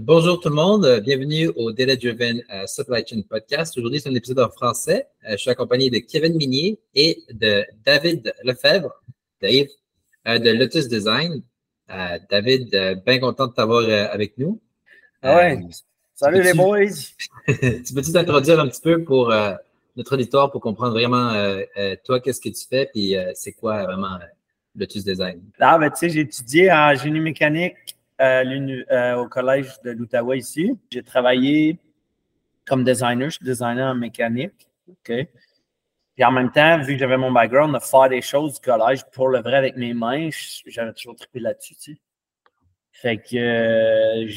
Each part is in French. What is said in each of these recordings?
Bonjour tout le monde, euh, bienvenue au Data Driven euh, Supply Chain Podcast. Aujourd'hui, c'est un épisode en français. Euh, je suis accompagné de Kevin Minier et de David Lefebvre, Dave, de Lotus Design. David, bien content de t'avoir avec nous. Ah ouais. Salut les boys. tu peux-tu t'introduire un petit peu pour notre auditoire pour comprendre vraiment toi, qu'est-ce que tu fais, puis c'est quoi vraiment Lotus Design? Ah, ben tu sais, j'ai étudié en génie mécanique euh, au collège de l'Outaouais ici. J'ai travaillé comme designer. Je suis designer en mécanique. OK? Puis en même temps, vu que j'avais mon background de faire des choses du collège pour le vrai avec mes mains, j'avais toujours trippé là-dessus. Tu sais. Fait que euh,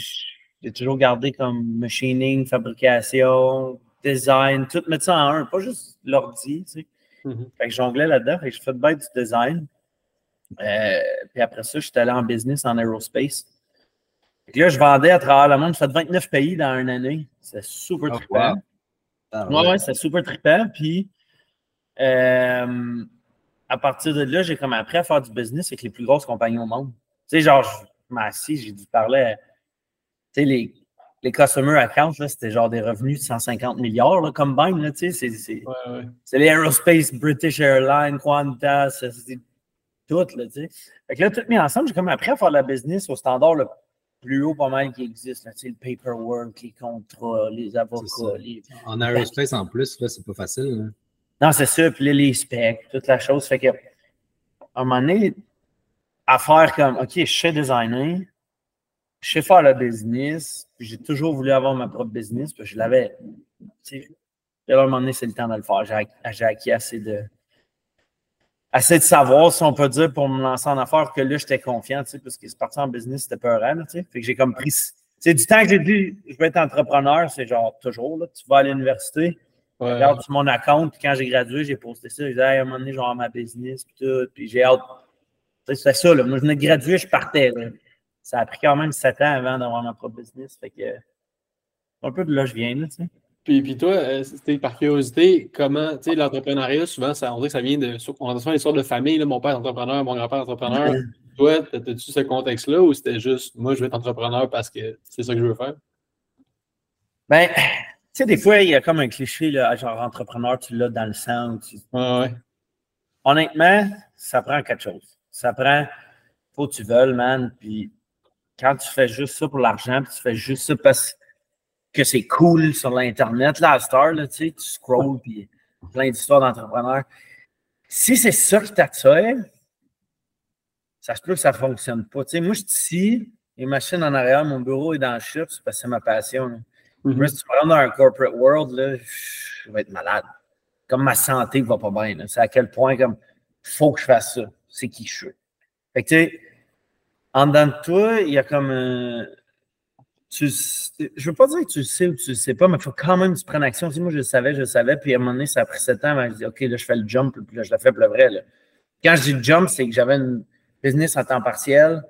j'ai toujours gardé comme machining, fabrication, design, tout mettre ça en un, pas juste l'ordi. Tu sais. Mm-hmm. Fait que jonglais là-dedans. Fait que je fais bien du design. Euh, puis après ça, je suis allé en business en aerospace là, je vendais à travers le monde. Je fait 29 pays dans une année. C'est super oh, trippant. Ah, ouais, c'est super trippant. Puis, euh, à partir de là, j'ai comme appris à faire du business avec les plus grosses compagnies au monde. Tu sais, genre, je m'assis, j'ai dû parler. Tu sais, les, les customer accounts, c'était genre des revenus de 150 milliards, là, comme là, tu sais, c'est ouais, ouais. les Aerospace, British Airlines, Qantas, c'est tout, là, tu sais. Fait que là, tout mis ensemble, j'ai comme appris à faire de la business au standard le plus haut pas mal qui existe. Là, le paperwork, les contrats, les avocats. En aerospace en plus, c'est pas facile. Hein. Non, c'est ça. Puis les specs, toute la chose. Fait que, à un moment donné, à faire comme, OK, je sais designer, je sais faire le business, puis j'ai toujours voulu avoir ma propre business, puis je l'avais. Puis à un moment donné, c'est le temps de le faire. J'ai acquis assez de, assez de savoir, si on peut dire, pour me lancer en affaires, que là, j'étais confiant, tu sais, parce que c'est parti en business, c'était peur, tu sais. Fait que j'ai comme pris. C'est du temps que j'ai dit, je vais être entrepreneur, c'est genre toujours, là. Tu vas à l'université, ouais. regarde sur mon account, puis quand j'ai gradué, j'ai posté ça. J'ai dit, à un moment donné, genre ma business, puis tout, puis j'ai hâte. Tu sais, c'était ça, là. Moi, je venais de graduer, je partais, là. Ça a pris quand même sept ans avant d'avoir ma propre business. Fait que, un peu de là, je viens, là, tu sais. Puis, puis toi, euh, c'était par curiosité, comment, tu sais, l'entrepreneuriat, souvent, ça, on dirait que ça vient de. On a souvent l'histoire de famille, là, mon père est entrepreneur, mon grand-père est entrepreneur. toi, as-tu ce contexte-là ou c'était juste, moi, je veux être entrepreneur parce que c'est ça que je veux faire? Ben, tu sais, des fois, il y a comme un cliché, là, genre entrepreneur, tu l'as dans le sang. ouais. Honnêtement, ça prend quelque chose. Ça prend, faut que tu veuilles, man. Puis quand tu fais juste ça pour l'argent, puis tu fais juste ça parce que que c'est cool sur l'Internet, là, à Star, là, tu sais, tu scrolls, puis plein d'histoires d'entrepreneurs. Si c'est ça qui t'attire, ça se peut que ça ne fonctionne pas. Tu sais, moi, je suis ici, les machines en arrière, mon bureau est dans le chip, c'est parce que c'est ma passion. Mm -hmm. si tu me dans un corporate world, là, je vais être malade. Comme ma santé ne va pas bien. C'est à quel point, comme, faut que je fasse ça. C'est qui je suis. Fait que, tu sais, en dedans de toi, il y a comme un, tu, je veux pas dire que tu sais ou tu sais pas, mais il faut quand même que tu prennes action. moi, je le savais, je le savais, puis à un moment donné, ça a pris sept ans, je dis, OK, là, je fais le jump, puis là, je le fais pour le vrai. Là. Quand je dis le jump, c'est que j'avais une business à temps partiel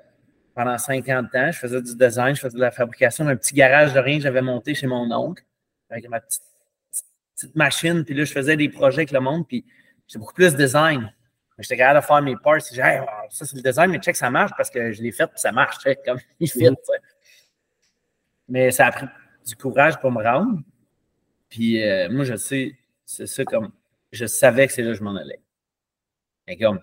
pendant 50 ans. Je faisais du design, je faisais de la fabrication d'un petit garage de rien que j'avais monté chez mon oncle avec ma petite, petite, machine, puis là, je faisais des projets avec le monde, puis j'étais beaucoup plus design. J'étais capable de faire mes parts. J'ai ça, c'est le design, mais check, ça marche parce que je l'ai fait, puis ça marche, comme il fit. Mais ça a pris du courage pour me rendre. Puis euh, moi, je sais, c'est ça comme. Je savais que c'est là que je m'en allais. Mais comme,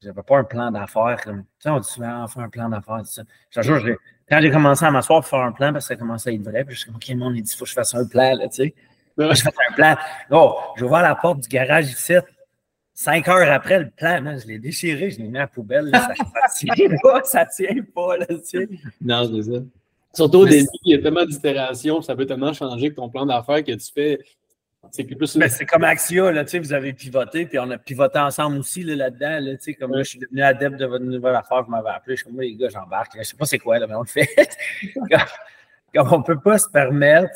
j'avais pas un plan d'affaires. Comme, tu sais, on dit souvent, on fait un plan d'affaires. Je jure, quand j'ai commencé à m'asseoir pour faire un plan, parce que ça commençait à être vrai, puis je suis comme, OK, le monde, il dit, il faut que je fasse un plan, là, tu sais. Moi, je fais un plan. Oh, je vois la porte du garage ici. Cinq heures après, le plan, je l'ai déchiré, je l'ai mis à la poubelle. ça, ça tient pas, ça tient pas, là, tu sais. Non, c'est ça. Surtout au début, il y a tellement d'itérations, ça peut tellement changer que ton plan d'affaires que tu fais. C'est plus. Ben, c'est comme Axia, là, vous avez pivoté, puis on a pivoté ensemble aussi là-dedans. Là, comme là, je suis devenu adepte de votre nouvelle affaire, vous m'avez appelé. Je suis comme, les gars, j'embarque. Je ne sais pas c'est quoi, là, mais on le fait. comme, on ne peut pas se permettre,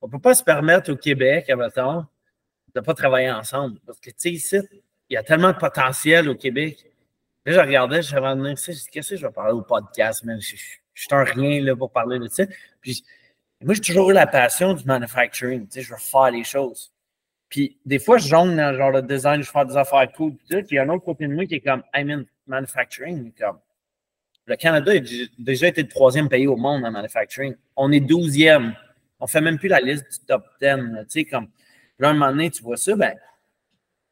on peut pas se permettre au Québec, à de ne pas travailler ensemble. Parce que, tu sais, ici, il y a tellement de potentiel au Québec. Là, je regardais, je disais, qu'est-ce que je vais parler au podcast, mais je, je suis un rien là, pour parler de ça. Puis, moi, j'ai toujours eu la passion du manufacturing. Tu sais, je veux faire les choses. Puis, des fois, je jongle dans le genre de design, je fais des affaires cool. Puis, il y a un autre côté de moi qui est comme, I'm in manufacturing. Comme, le Canada a déjà été le troisième pays au monde en manufacturing. On est douzième. On ne fait même plus la liste du top 10. Tu sais, comme, là, un moment donné, tu vois ça, ben,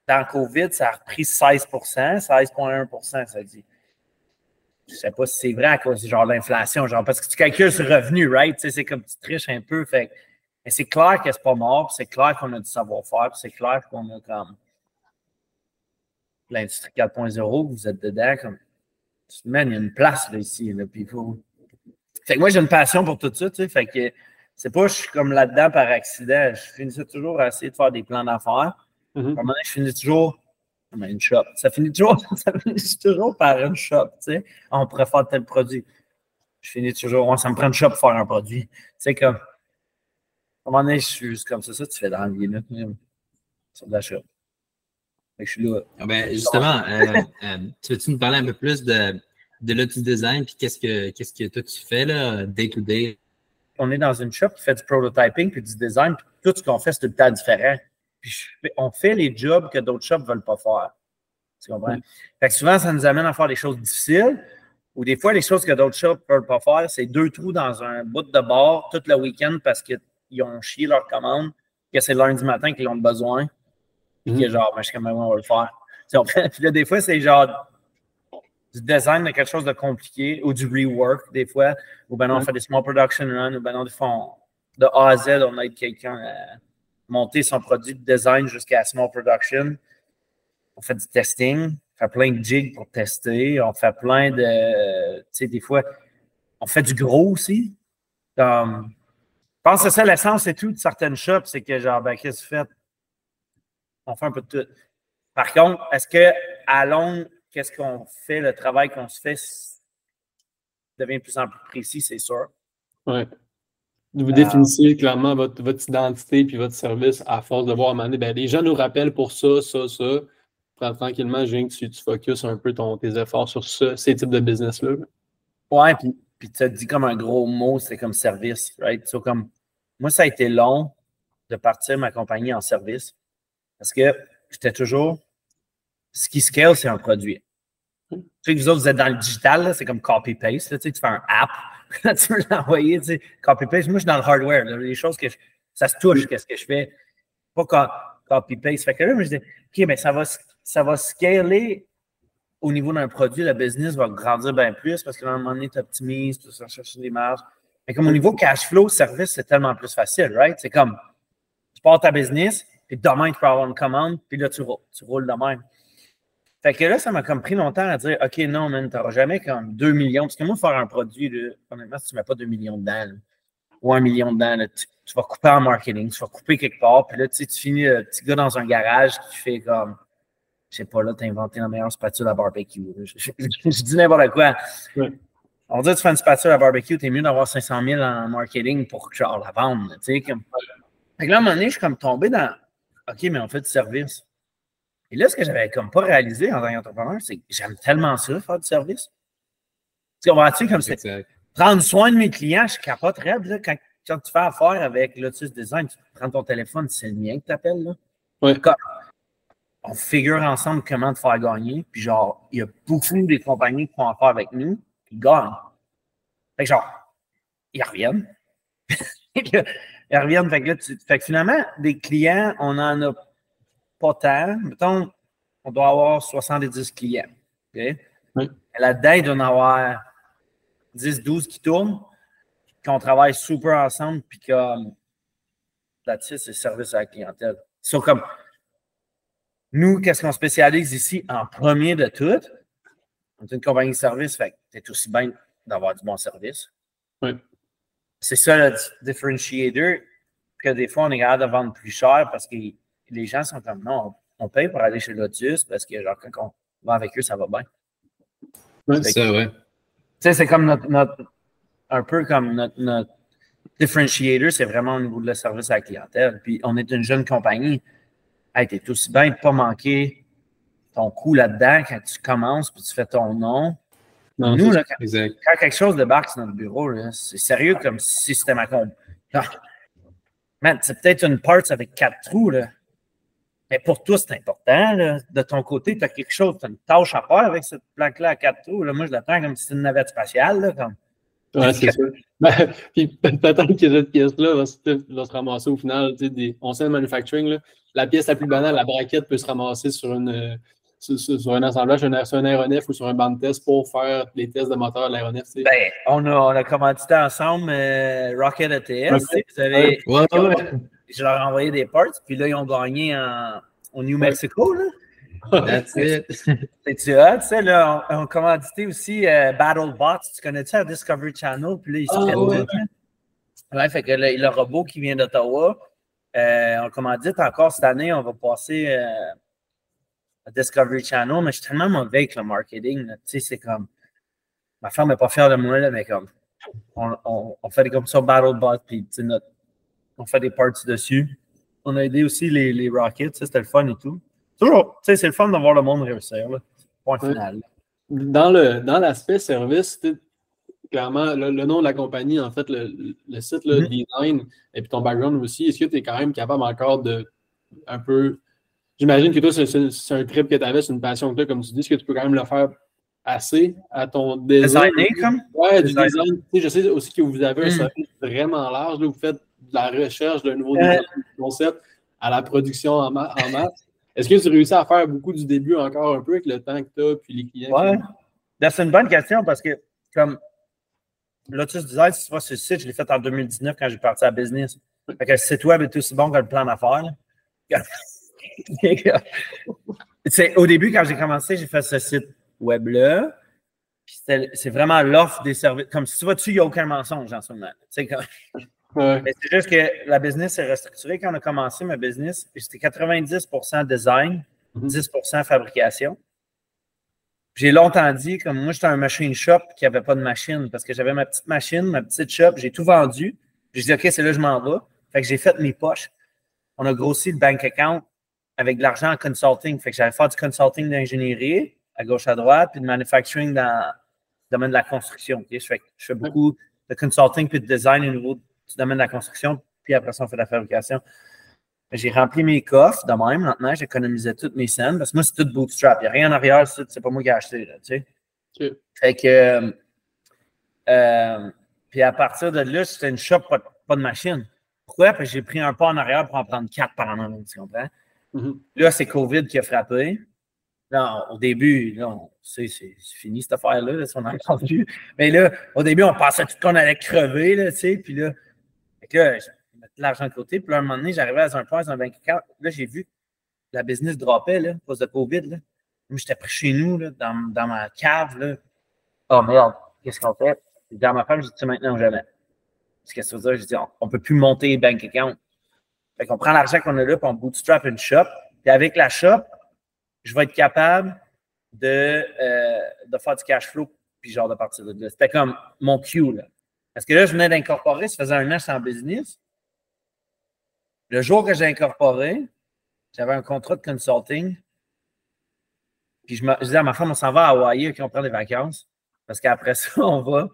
dans le COVID, ça a repris 16% 16,1% ça dit. Je ne sais pas si c'est vrai à cause genre l'inflation, genre parce que tu calcules sur revenu, right? Tu sais, c'est comme tu triches un peu. Fait, mais c'est clair que c'est pas mort, c'est clair qu'on a du savoir-faire, c'est clair qu'on a comme l'industrie 4.0, vous êtes dedans, comme man, il y a une place là, ici, là, puis faut... Fait que moi, j'ai une passion pour tout ça, tu sais, fait que c'est pas je suis comme là-dedans par accident, je finissais toujours à essayer de faire des plans d'affaires. Mm -hmm. À un moment donné, je finis toujours une shop. Ça finit toujours, ça finit toujours par une shop, tu sais. On préfère tel produit. Je finis toujours, ça me prend une shop pour faire un produit. Tu sais, comme, à un moment donné, je suis juste comme ça, ça tu fais dans là. C'est de la shop. Fait que je suis là. Ah ben, justement, euh, euh, tu veux-tu nous parler un peu plus de, de l'outil design, puis qu'est-ce que, qu'est-ce que toi tu fais, là, day to day? On est dans une shop qui fait du prototyping puis du design, puis tout ce qu'on fait, c'est tout le temps différent. Puis on fait les jobs que d'autres shops ne veulent pas faire. Tu comprends? Fait que souvent, ça nous amène à faire des choses difficiles, ou des fois, les choses que d'autres shops ne veulent pas faire, c'est deux trous dans un bout de bord tout le week-end parce qu'ils ont chié leur commande, que c'est lundi matin qu'ils ont besoin. Puis que genre, ben, je sais comment on va le faire. Puis là, des fois, c'est genre du design de quelque chose de compliqué ou du rework, des fois. Ou ben non, on fait des small production runs, ou ben non, des fois, on, de A à Z, on aide quelqu'un à monter son produit de design jusqu'à small production. On fait du testing, on fait plein de jigs pour tester, on fait plein de, tu sais, des fois, on fait du gros aussi. Je pense que c'est ça l'essence et tout de certaines shops, c'est que genre, ben, qu'est-ce que tu fais? On fait un peu de tout. Par contre, est-ce que à long, qu'est-ce qu'on fait, le travail qu'on se fait devient de plus en plus précis, c'est sûr. Oui. Vous définissez clairement votre, votre identité puis votre service à force de voir à un moment donné, ben, les gens nous rappellent pour ça, ça, ça. Tranquillement, je viens que tu, tu focuses un peu ton, tes efforts sur ce, ces types de business-là. Ouais, puis, puis tu as dit comme un gros mot, c'est comme service, right? So, comme, moi, ça a été long de partir ma compagnie en service parce que j'étais toujours. Ce qui scale, c'est un produit. Tu sais que vous autres, vous êtes dans le digital, c'est comme copy-paste. Tu, sais, tu fais un app, tu veux l'envoyer, tu sais, copy-paste. Moi, je suis dans le hardware. les choses que je, ça se touche, qu'est-ce que je fais. Pas copy-paste. Fait que là, je dis, OK, mais ça va, ça va scaler au niveau d'un produit. Le business va grandir bien plus parce qu'à un moment donné, tu optimises, tu vas chercher des marges. Mais comme au niveau cash flow, service, c'est tellement plus facile, right? C'est comme, tu pars ta business, puis demain, tu peux avoir une commande, puis là, tu roules, tu roules de même. Fait que là, ça m'a comme pris longtemps à dire OK, non, man, tu n'auras jamais comme 2 millions. Parce que moi, faire un produit, là, honnêtement, si tu ne mets pas 2 millions dedans, ou 1 million dedans, là, tu, tu, vas couper en marketing, tu vas couper quelque part, puis là, tu, sais, tu finis le petit gars dans un garage qui fait comme je sais pas, là, tu as inventé la meilleure spatule à barbecue. Je, je, je dis n'importe quoi. Ouais. On dit tu fais une spatule à barbecue, t'es mieux d'avoir 500 000 en marketing pour genre la vendre. Tu sais, comme... Fait que là, à un moment donné, je suis comme tombé dans OK, mais on fait du service. Et là, ce que j'avais comme pas réalisé en tant qu'entrepreneur, c'est que j'aime tellement ça, faire du service. Tu comprends-tu comme c'est. Prendre soin de mes clients, je capote rêve. Là, quand, quand, tu fais affaire avec Lotus Design, tu prends ton téléphone, c'est le mien que tu appelles. Là. Ouais. On figure ensemble comment te faire gagner. Puis genre, il y a beaucoup des compagnies qui font affaire avec nous, qui gagnent. Fait que genre, ils reviennent. ils reviennent. Fait que, là, tu, fait que finalement, des clients, on en a pas tant. Mettons, on doit avoir 70 clients. Okay? Oui. Là-dedans, il doit en avoir 10, 12 qui tournent, qu'on travaille super ensemble, puis comme là-dessus, c'est service à la clientèle. So, comme nous, qu'est-ce qu'on spécialise ici? En premier de tout? On est une compagnie de service, fait que c'est aussi bien d'avoir du bon service. Oui. C'est ça le differentiator, que des fois, on est capable de vendre plus cher parce que les gens sont comme non, on paye pour aller chez Lotus parce que genre quand on va avec eux, ça va bien. Ouais, c'est ça, ouais. Tu sais, c'est comme notre, notre, un peu comme notre, notre differentiator, c'est vraiment au niveau de le service à la clientèle. Puis on est une jeune compagnie. Hey, t'es aussi bien de pas manquer ton coup là-dedans quand tu commences puis tu fais ton nom. Non, Nous, là, quand, quelque chose débarque sur notre bureau, c'est sérieux comme si c'était ma compte. Man, c'est peut-être une parts avec quatre trous, là. Mais pour toi, c'est important. Là. De ton côté, tu as quelque chose, tu as une tâche à faire avec cette plaque-là à quatre trous. Là. Moi, je la prends comme si c'était une navette spatiale. Là, comme... Ouais, c'est ça. Ben, puis peut-être que cette pièce-là va, se- va se ramasser au final. Tu sais, des, on sait le manufacturing, là, la pièce la plus banale, la braquette, peut se ramasser sur, une, euh, sur, un assemblage, sur un, aéronef ou sur un banc de test pour faire les tests de moteur de l'aéronef. Ben, on a, on a commandité ensemble euh, Rocket ATS. sais, Vous avez, Ouais, ouais. Je leur ai envoyé des parts, puis là, ils ont gagné en- au New Mexico. Là. It. C'est-tu hot, tu sais, là, on, on a commandité aussi euh, BattleBots. Tu connais-tu à Discovery Channel? Puis là, ils se Ah, prennent ouais. hein. Ouais, fait que le, le robot qui vient d'Ottawa, euh, on commandite encore cette année, on va passer euh, à Discovery Channel, mais je suis tellement mauvais avec le marketing. Tu sais, c'est comme. Ma femme n'est pas fière de moi, là, mais comme. On, on, on fait comme ça, BattleBot, puis tu sais, notre- on fait des parts dessus. On a aidé aussi les, les Rockets, c'était le fun et tout. Toujours, tu sais, c'est le fun de voir le monde réussir, là. Point Ouais. final. Dans le dans l'aspect service, clairement, le, le nom de la compagnie, en fait, le, le site, le Mhm. design, et puis ton background aussi, est-ce que tu es quand même capable encore de un peu. J'imagine que toi, c'est- un trip que tu avais, c'est une passion que tu as, comme tu dis, est-ce que tu peux quand même le faire assez à ton design? Designer, comme? Ouais, du Design. je sais aussi que vous avez un Mm. service vraiment large, là, vous faites de la recherche d'un nouveau Euh. concept à la production en, ma- en masse. Est-ce que tu réussis à faire beaucoup du début encore un peu avec le temps que tu as, puis les clients? Ouais. C'est une bonne question parce que, comme Lotus Design, si tu vois sur le site, je l'ai fait en 2019 quand j'ai parti à business. Fait que le site web est aussi bon que le plan d'affaires. Au début, quand j'ai commencé, j'ai fait ce site web-là. C'est vraiment l'offre des services. Comme si tu vas dessus, il n'y a aucun mensonge en ce moment. Comme- Ouais. mais c'est juste que la business est restructurée. Quand on a commencé ma business, c'était 90% design, Mhm. 10 fabrication. J'ai longtemps dit, comme moi, j'étais un machine shop qui n'avait pas de machine parce que j'avais ma petite machine, ma petite shop, j'ai tout vendu. J'ai dit, OK, c'est là que je m'en vais. Fait que j'ai fait mes poches. On a grossi le bank account avec de l'argent en consulting. Fait que j'allais faire du consulting d'ingénierie à gauche à droite, puis de manufacturing dans le domaine de la construction. Je, fais, je fais beaucoup de consulting puis de design au niveau du domaine de la construction, puis après ça, on fait de la fabrication. J'ai rempli mes coffres de même. Maintenant, j'économisais toutes mes scènes parce que moi, c'est tout bootstrap. Il n'y a rien en arrière, c'est pas moi qui ai acheté. Là, tu sais. Fait que. euh, euh, puis à partir de là, c'était une shop, pas de, pas de machine. Pourquoi? Parce que j'ai pris un pas en arrière pour en prendre quatre par an, tu comprends? Mhm. Là, c'est COVID qui a frappé. Là, au début, là, c'est fini cette affaire-là, là, si on a entendu. Mais là, au début, on pensait tout qu'on allait crever, là, tu sais. Puis là, fait que là, je mettais de l'argent de côté. Puis là, à un moment donné, j'arrivais à un point, dans un bank account. Là, j'ai vu la business droppait, là, à cause de COVID, là. Moi, j'étais pris chez nous, là, dans, dans ma cave, là. Oh merde, qu'est-ce qu'on fait? À ma femme, j'ai dit, maintenant ou jamais. Qu'est-ce que ça veut dire? J'ai dit, on ne peut plus monter bank account. Fait qu'on prend l'argent qu'on a là, puis on bootstrap une shop. Puis avec la shop, je vais être capable de, euh, de faire du cash flow, puis genre de partir de là. C'était comme mon cue, là. Parce que là, je venais d'incorporer, ça faisait un an en business. Le jour que j'ai incorporé, j'avais un contrat de consulting. Puis je, disais à ma femme, on s'en va à Hawaii, OK, on prend des vacances. Parce qu'après ça, on va,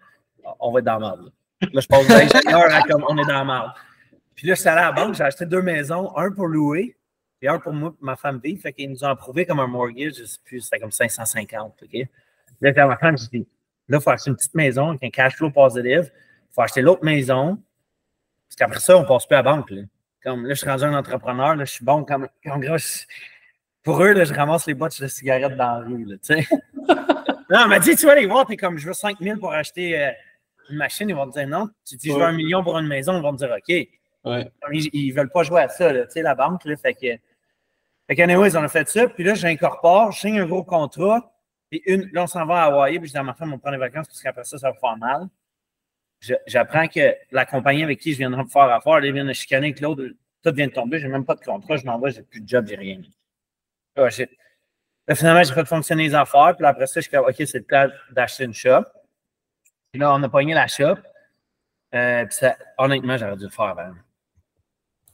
on va être dans la merde. Là, je passe d'ingénieur à comme on est dans la merde. Puis là, je suis allé à la banque, j'ai acheté deux maisons, un pour louer et un pour moi, ma femme vivre. Fait qu'ils nous ont approuvé comme un mortgage, je sais plus, c'était comme 550. OK? Là, quand ma femme, je dis, là, il faut acheter une petite maison avec un cash flow positif. Il faut acheter l'autre maison. Parce qu'après ça, on ne passe plus à la banque. Là. Comme là, je suis rendu un entrepreneur, là, je suis bon comme, comme gros. je- Pour eux, là, je ramasse les bottes de cigarettes dans la rue. Là, non, elle m'a dit, tu vas les voir, tu es comme, je veux 5 000 pour acheter euh, une machine. Ils vont te dire non. Tu dis, je veux un million pour une maison. Ils vont te dire, OK. Ouais. Ils ne veulent pas jouer à ça, là, la banque. Là, fait que, fait qu'anyway, ils ont fait ça. Puis là, j'incorpore, je signe un gros contrat. Puis une, là, on s'en va à Hawaï. Puis je dis à ma femme, on prend des vacances parce qu'après ça, ça va faire mal. J'apprends que la compagnie avec qui je viendrai me faire affaire, ils viennent de chicaner avec l'autre. Tout vient de tomber. J'ai même pas de contrat. Je m'en vais, j'ai plus de job, j'ai rien. Là, j'ai- là, finalement, j'ai fait fonctionner les affaires. Puis là, après ça, je suis comme, OK, c'est le temps d'acheter une shop. Puis là, on a pogné la shop. Euh, puis ça, honnêtement, j'aurais dû le faire avant.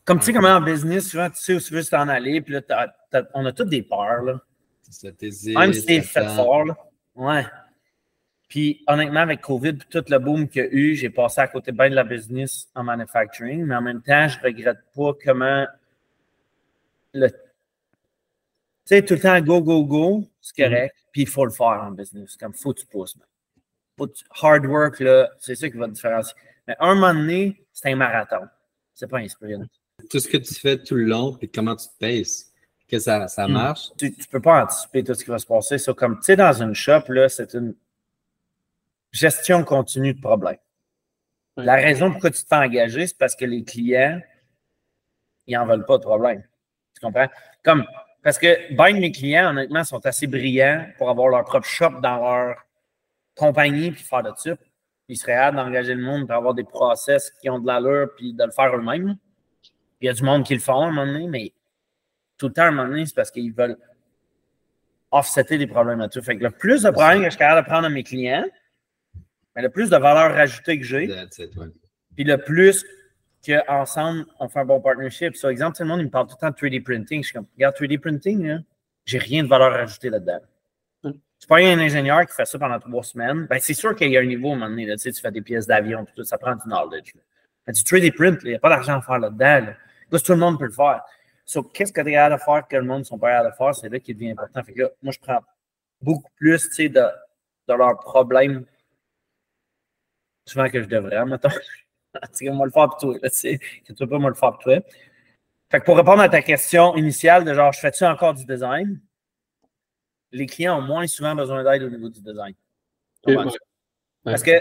Comme tu sais, comment en business, souvent, tu sais où tu veux t'en aller, puis là, on a toutes des peurs, là. Ça t'hésite, Même si t'es fait fort, là. Ouais. Puis, honnêtement, avec COVID, puis tout le boom qu'il y a eu, j'ai passé à côté bien de la business en manufacturing, mais en même temps, je regrette pas comment le, sais, tout le temps, go, go, go, c'est correct. Puis il faut le faire en business. Comme, faut que tu pousses. Faut tu- hard work, là, c'est ça qui va te différencier. Mais un moment donné, c'est un marathon. C'est pas un sprint. Tout ce que tu fais tout le long, puis comment tu te pèses, que ça, ça Hmm. marche. Tu ne peux pas anticiper tout ce qui va se passer. Ça, comme, tu sais, dans une shop, là, c'est une gestion continue de problèmes. Ouais. La raison pourquoi tu te fais engager, c'est parce que les clients, ils n'en veulent pas de problème. Tu comprends? Comme, parce que bien mes clients, honnêtement, sont assez brillants pour avoir leur propre shop dans leur compagnie puis faire de ça. Ils seraient hâte d'engager le monde pour avoir des process qui ont de l'allure puis de le faire eux-mêmes. Il y a du monde qui le font à un moment donné, mais tout le temps, à un moment donné, c'est parce qu'ils veulent offsetter des problèmes à tout. Fait que le plus de problèmes que je suis capable de prendre à mes clients, mais le plus de valeur ajoutée que j'ai, puis le plus qu'ensemble, on fait un bon partnership. Par exemple, tout le monde il me parle tout le temps de 3D printing. Je suis comme, regarde, 3D printing, là, j'ai rien de valeur ajoutée là-dedans. Mm. C'est pas un ingénieur qui fait ça pendant trois semaines. Ben, c'est sûr qu'il y a un niveau à un moment donné. Là, tu, sais, tu fais des pièces d'avion, tout, ça prend du knowledge. là. Mais du 3D print, il n'y a pas d'argent à faire là-dedans. Là. Là, tout le monde peut le faire. So, qu'est-ce que tu es capable de faire que le monde ne sont pas capables de faire? C'est là qui devient important. Fait que là, moi, je prends beaucoup plus tu sais, de, de leurs problèmes souvent que je devrais, mettons. Tu sais, moi le faire pour toi, là, tu sais, tu pas moi le faire pour toi. Fait que pour répondre à ta question initiale de genre, je fais-tu encore du design? Les clients ont moins souvent besoin d'aide au niveau du design. Ouais. Parce que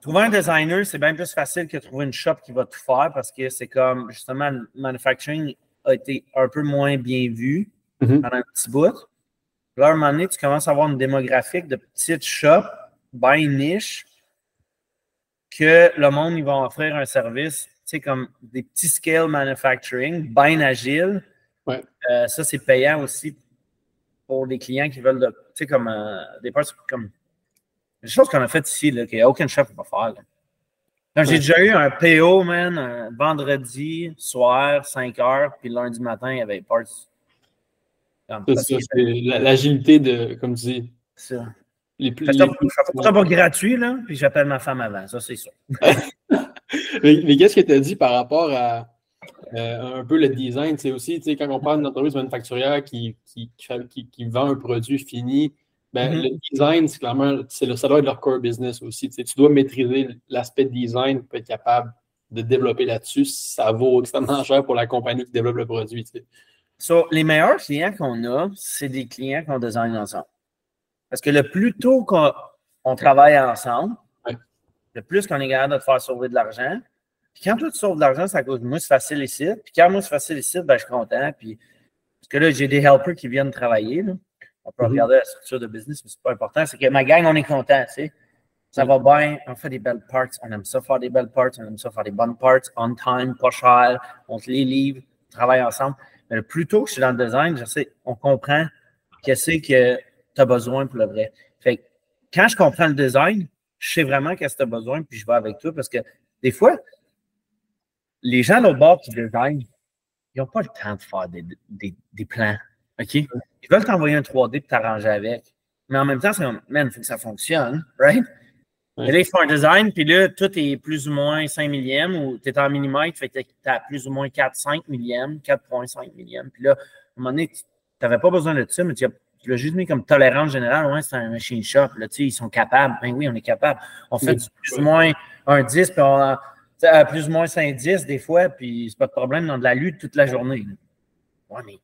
trouver un designer, c'est bien plus facile que trouver une shop qui va tout faire parce que c'est comme, justement, le manufacturing a été un peu moins bien vu Mhm. pendant un petit bout. Là, à un moment donné, tu commences à avoir une démographique de petites shops, bien niche, que le monde, il va offrir un service, tu sais, comme des petits scale manufacturing, bien agile. Ouais. Euh, ça, c'est payant aussi pour des clients qui veulent, tu sais, comme euh, des parts comme des choses qu'on a faites ici, là, qu'il n'y a aucun chef qui va faire. J'ai déjà eu un PO, man, un vendredi soir, 5 heures, puis lundi matin, il y avait les parts. L'agilité de, comme tu dis, c'est ça. Les plus. Les ça, plus- pas gratuit, là, puis j'appelle ma femme avant, ça, c'est ça. Mais, mais qu'est-ce que tu as dit par rapport à euh, un peu le design? C'est aussi, tu sais, quand on parle d'une entreprise manufacturière qui, qui, qui, qui- vend un produit fini, ben, Mhm. le design, c'est clairement, c'est le, ça doit être leur core business aussi. Tu, dois maîtriser l'aspect design pour être capable de développer là-dessus. Ça vaut extrêmement cher pour la compagnie qui développe le produit. tu sais. So, les meilleurs clients qu'on a, c'est des clients qu'on design ensemble. Parce que le plus tôt qu'on on travaille ensemble, Ouais. le plus qu'on est capable de te faire sauver de l'argent. Puis quand toi, tu sauves de l'argent, ça cause moi, c'est facile ici. Puis quand moi, c'est facile ici, ben, je suis content. Puis, parce que là, j'ai des helpers qui viennent travailler. là. On peut Mhm. regarder la structure de business, mais c'est pas important. C'est que ma gang, on est content, tu sais. Ça va bien, on fait des belles parts, on aime ça faire des belles parts, on aime ça faire des bonnes parts, on time, pas cher, on te les livre, on travaille ensemble. Mais le plus tôt que je suis dans le design, je sais, on comprend qu'est-ce que tu as besoin pour le vrai. Fait que quand je comprends le design, je sais vraiment qu'est-ce que tu as besoin, puis je vais avec toi parce que des fois, les gens l'autre bord qui design, ils n'ont pas le temps de faire des, des, des plans. OK? Ils veulent t'envoyer un 3D pour t'arranger avec. Mais en même temps, c'est comme, man, il faut que ça fonctionne, right? Ouais. Et là, ils font un design, puis là, tout est plus ou moins 5 millièmes ou tu es en millimètre, fait que tu as plus ou moins 4, 5 millièmes, 4,5 millièmes. Puis là, à un moment donné, tu n'avais pas besoin de ça, mais tu as- tu l'as juste mis comme tolérance générale. Ouais, c'est un machine shop. Là, tu sais, ils sont capables. Ben oui, on est capable. On fait Oui. du plus ou moins un 10, puis on a, à plus ou moins 5 10 des fois, puis c'est pas de problème dans de la lutte toute la journée. là. Ouais, mais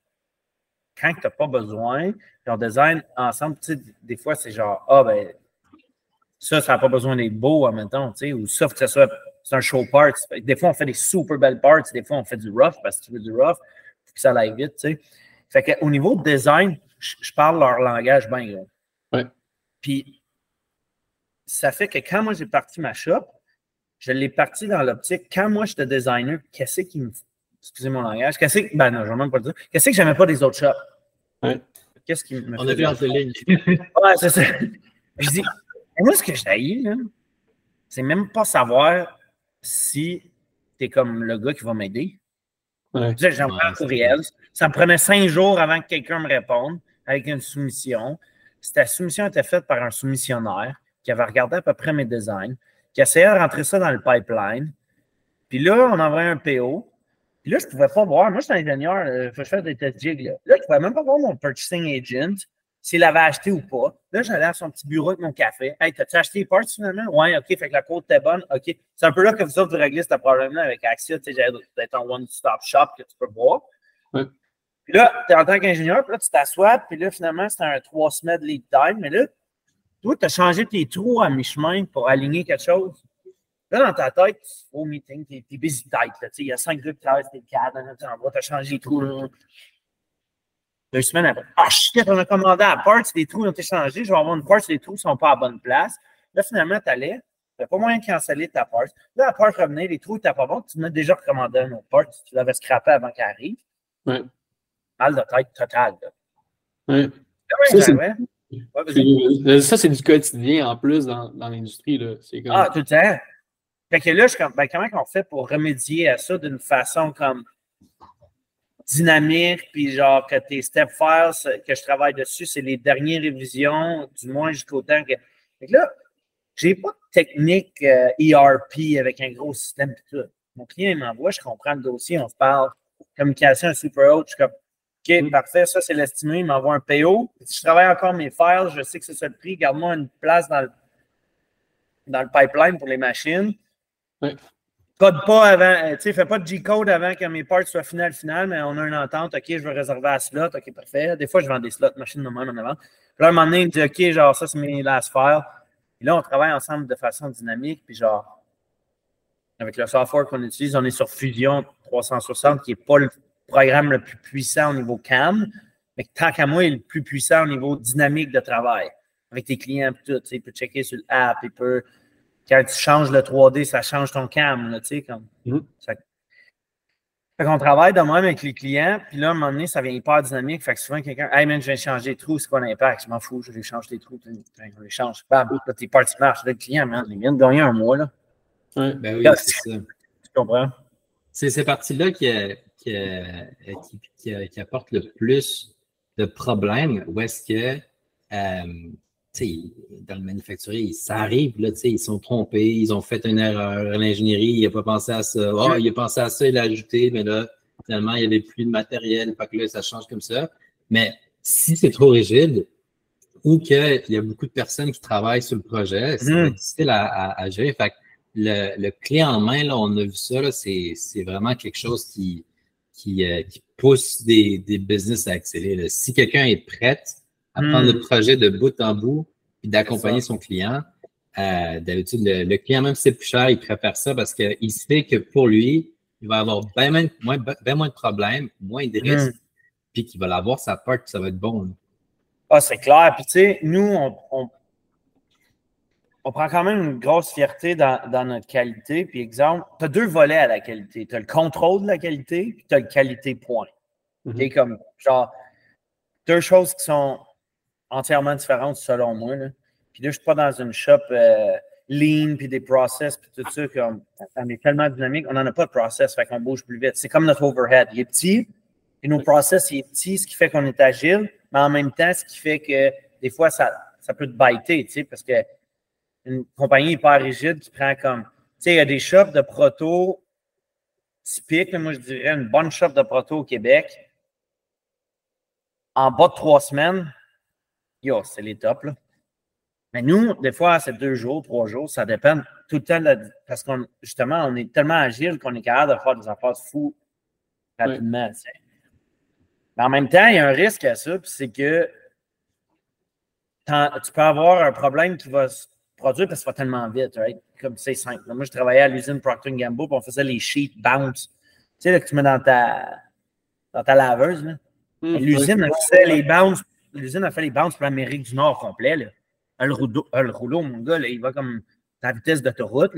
quand tu n'as pas besoin, puis on design ensemble, tu sais, des fois, c'est genre, ah, ben, ça, ça n'a pas besoin d'être beau en même temps, tu sais, ou faut que ça soit, c'est un show part. Des fois, on fait des super belles parts, des fois, on fait du rough, parce que tu veux du rough, faut que ça aille vite, tu sais. Fait qu'au niveau de design, je je parle leur langage bien gros. Ouais. Puis, ça fait que quand moi, j'ai parti ma shop, je l'ai parti dans l'optique, quand moi, j'étais designer, qu'est-ce qui me. Excusez mon langage. Qu'est-ce que. Ben non, je vais même pas le dire. Qu'est-ce que j'aimais pas des autres shops? Ouais. Qu'est-ce qui me. On a vu. Ouais, c'est ça. Je dis, moi, ce que j'ai là, c'est même pas savoir si t'es comme le gars qui va m'aider. Ouais. J'envoie un courriel. Ça me prenait cinq jours avant que quelqu'un me réponde avec une soumission. Cette soumission était faite par un soumissionnaire qui avait regardé à peu près mes designs, qui essayait de rentrer ça dans le pipeline. Puis là, on envoyait un PO. Puis là, je ne pouvais pas voir. Moi, je suis ingénieur, euh, je fais des tests jigs. Là. là, je ne pouvais même pas voir mon purchasing agent, s'il l'avait acheté ou pas. Là, j'allais à son petit bureau avec mon café. Hey, t'as-tu acheté les parts finalement? Ouais, OK, fait que la côte était bonne. OK. C'est un peu là que vous autres, vous réglez ce problème-là avec Axia. Tu sais, j'allais être en one-stop shop que tu peux. Ouais. Puis là, tu es en tant qu'ingénieur, puis là, tu t'assois, puis là, finalement, c'était un trois semaines de lead time. Mais là, toi, tu as changé tes trous à mi-chemin pour aligner quelque chose. Là, dans ta tête, au meeting, t'es es busy tête. Il y a cinq gars qui travaillent tes cadres, tu as changé les trous. Deux semaines après, ah shit, on a commandé à part, les trous ont été changés, je vais avoir une part, les trous ne sont pas à bonne place. Là, finalement, tu allais, tu pas moyen de canceller ta part. Là, la part revenait, les trous n'étaient pas bons, tu m'as déjà recommandé un autre part, tu l'avais scrappé avant qu'elle arrive. Mal de tête total. Ouais. Ça, c'est ouais, ça, c'est du quotidien en plus dans, dans l'industrie. Comme... Ah, tout le temps. Fait que là, je ben, comment on fait pour remédier à ça d'une façon comme dynamique, puis genre que tes step files que je travaille dessus, c'est les dernières révisions, du moins jusqu'au temps que. Fait que là, j'ai pas de technique ERP euh, e avec un gros système et tout. Mon client m'envoie, je comprends le dossier, on se parle, communication super haute, je suis comme OK, parfait, ça c'est l'estimé, il m'envoie un PO. Si je travaille encore mes files, je sais que c'est ça le prix, garde-moi une place dans le, dans le pipeline pour les machines. Code pas avant, euh, tu sais, fais pas de G-code avant que mes parts soient finales, finales, mais on a une entente, OK, je veux réserver un slot, OK, parfait. Des fois, je vends des slots machines de même en avant. Puis là, à un moment donné, il me dit, OK, genre, ça, c'est mes last files. Et là, on travaille ensemble de façon dynamique, puis genre, avec le software qu'on utilise, on est sur Fusion 360, qui n'est pas le programme le plus puissant au niveau CAM, mais tant qu'à moi, il est le plus puissant au niveau dynamique de travail. Avec tes clients, tout, il peut checker sur l'app, il peut quand tu changes le 3D, ça change ton cam, là, tu sais, comme. Mm ça... Fait qu'on travaille de même avec les clients, puis là, à un moment donné, ça vient hyper dynamique. Fait que souvent, quelqu'un, hey man, je viens changer les trous, c'est quoi l'impact? Je m'en fous, je vais changer les trous, je les change. Bam, là, tes parties marchent. le client, man, il vient de gagner un mois, là. Ouais, ben oui, c'est ça. Tu comprends? C'est ces parties-là qui, qui, qui, qui, apportent le plus de problèmes. Où est-ce que euh, dans le manufacturier, ça arrive, là, ils sont trompés, ils ont fait une erreur. L'ingénierie, il n'a pas pensé à ça. Oh, il a pensé à ça, il l'a ajouté, mais là, finalement, il n'y avait plus de matériel, pas que là, ça change comme ça. Mais si c'est trop rigide ou qu'il y a beaucoup de personnes qui travaillent sur le projet, c'est mm. difficile à, gérer. Fait le, le, clé en main, là, on a vu ça, c'est vraiment quelque chose qui, qui, euh, qui pousse des, des, business à accélérer. Si quelqu'un est prêt, à prendre le hmm. projet de bout en bout puis d'accompagner son client. Euh, D'habitude, le, client, même si c'est plus cher, il préfère ça parce qu'il sait que pour lui, il va avoir bien moins, moins de problèmes, moins de risques, hmm. puis qu'il va l'avoir sa part, ça va être bon. Ah, c'est clair. Puis, tu sais, nous, on, on, prend quand même une grosse fierté dans, dans notre qualité. Puis, exemple, tu as deux volets à la qualité. Tu as le contrôle de la qualité, puis tu as le qualité point. Mm comme, genre, deux choses qui sont entièrement différentes selon moi. Là. Puis là, je ne suis pas dans une shop euh, lean, puis des process, puis tout ça. Comme, on est tellement dynamique, on n'en a pas de process, fait qu'on bouge plus vite. C'est comme notre overhead. Il est petit, et nos process, il est petit, ce qui fait qu'on est agile, mais en même temps, ce qui fait que des fois, ça, ça peut te biter, tu sais, parce que une compagnie hyper rigide qui prend comme. Tu sais, il y a des shops de proto typiques, moi je dirais une bonne shop de proto au Québec. En bas de trois semaines, yo, c'est les tops. Là. Mais nous, des fois, c'est deux jours, trois jours, ça dépend tout le temps, parce qu'on justement, on est tellement agile qu'on est capable de faire des affaires fous rapidement. Mais en même temps, il y a un risque à ça, c'est que tu peux avoir un problème qui va se produire parce que ça va tellement vite, right? Comme c'est simple. Moi, je travaillais à l'usine Procter Gamble, puis on faisait les sheets bounce. Tu sais, là, que tu mets dans ta, dans ta laveuse. Mmh, l'usine, elle faisait les bounce l'usine a fait les bounces pour l'Amérique du Nord complet. Là. Le, rouleau, le rouleau, mon gars, il va comme ta vitesse d'autoroute.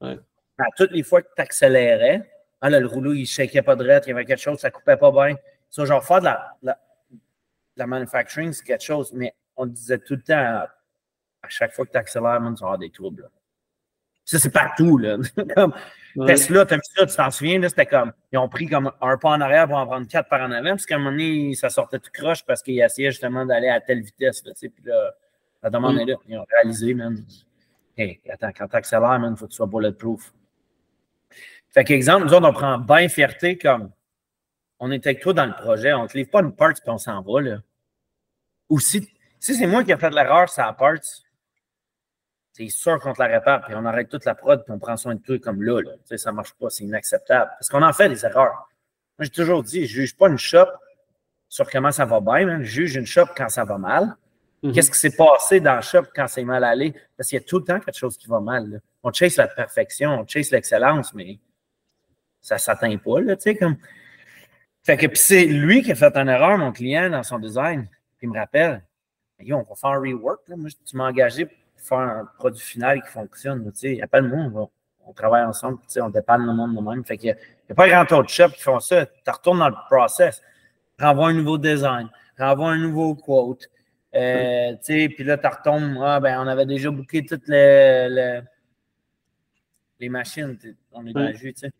Ouais. À toutes les fois que tu accélérais, hein, le rouleau, il ne shakeait pas de rette, il y avait quelque chose, ça ne coupait pas bien. Ça, genre, faire de la, la, manufacturing, c'est quelque chose, mais on disait tout le temps, chaque fois que tu accélères, tu vas avoir des troubles. Ça, c'est partout. Là. comme Tesla, vu ça, tu t'en souviens, c'était comme, ils ont pris comme un pas en arrière pour en prendre quatre par en avant, parce qu'à un moment donné, ça sortait tout croche parce qu'ils essayaient justement d'aller à telle vitesse. Là, puis là, la demande est là. Ils ont réalisé, man. Hey, attends, quand tu accélères, il faut que tu sois bulletproof. Fait qu'exemple, nous autres, on prend bien fierté comme on est avec toi dans le projet, on ne te livre pas une part puis on s'en va. Là. Ou si, si c'est moi qui ai fait de l'erreur sur la part, c'est sûr qu'on te la répare, puis on arrête toute la prod, puis on prend soin de toi comme là. là. Ça ne marche pas, c'est inacceptable. Parce qu'on en fait des erreurs. Moi, j'ai toujours dit, je ne juge pas une shop sur comment ça va bien, je juge une shop quand ça va mal. Mhm. Qu'est-ce qui s'est passé dans le shop quand c'est mal allé? Parce qu'il y a tout le temps quelque chose qui va mal. On chase la perfection, on chase l'excellence, mais ça ne s'atteint pas, là, tu sais, comme. Fait que c'est lui qui a fait une erreur, mon client, dans son design. Puis il me rappelle, on va faire un rework. Là. Moi, tu m'as engagé pour faire un produit final qui fonctionne. Tu sais, appelle-moi, on, on travaille ensemble, tu sais, on dépanne le monde de même. Fait qu'il n'y a, pas grand autre shop qui font ça. Tu retournes dans le process, renvoie un nouveau design, renvoie un nouveau quote. Euh, sais, puis là, tu retombes, ah, ben, on avait déjà booké toutes les, les, machines. On est dans le jus, tu sais.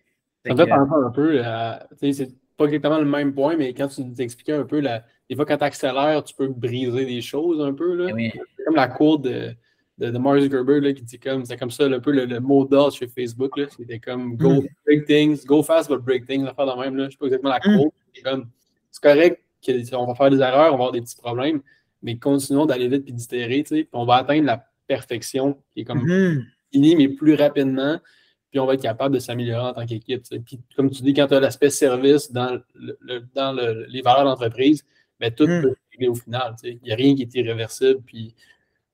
Ça fait un peu, c'est pas exactement le même point, mais quand tu nous expliquais un peu, la, des fois, quand tu accélères, tu peux briser des choses un peu. Là. C'est comme la cour de, de, de Mark Zuckerberg qui dit comme, c'est comme ça un peu le, mot d'ordre chez Facebook. C'était comme go, mm. break things, go fast, but break things, faire de même. Là. Je sais pas exactement la mm. cour. C'est correct qu'on va faire des erreurs, on va avoir des petits problèmes, mais continuons d'aller vite et d'itérer, on va atteindre la perfection qui est comme mm-hmm. finie, mais plus rapidement puis on va être capable de s'améliorer en tant qu'équipe. Puis, comme tu dis, quand tu as l'aspect service dans, le, dans les valeurs d'entreprise, ben, tout hmm. peut être au final. Il n'y a rien qui est irréversible. Puis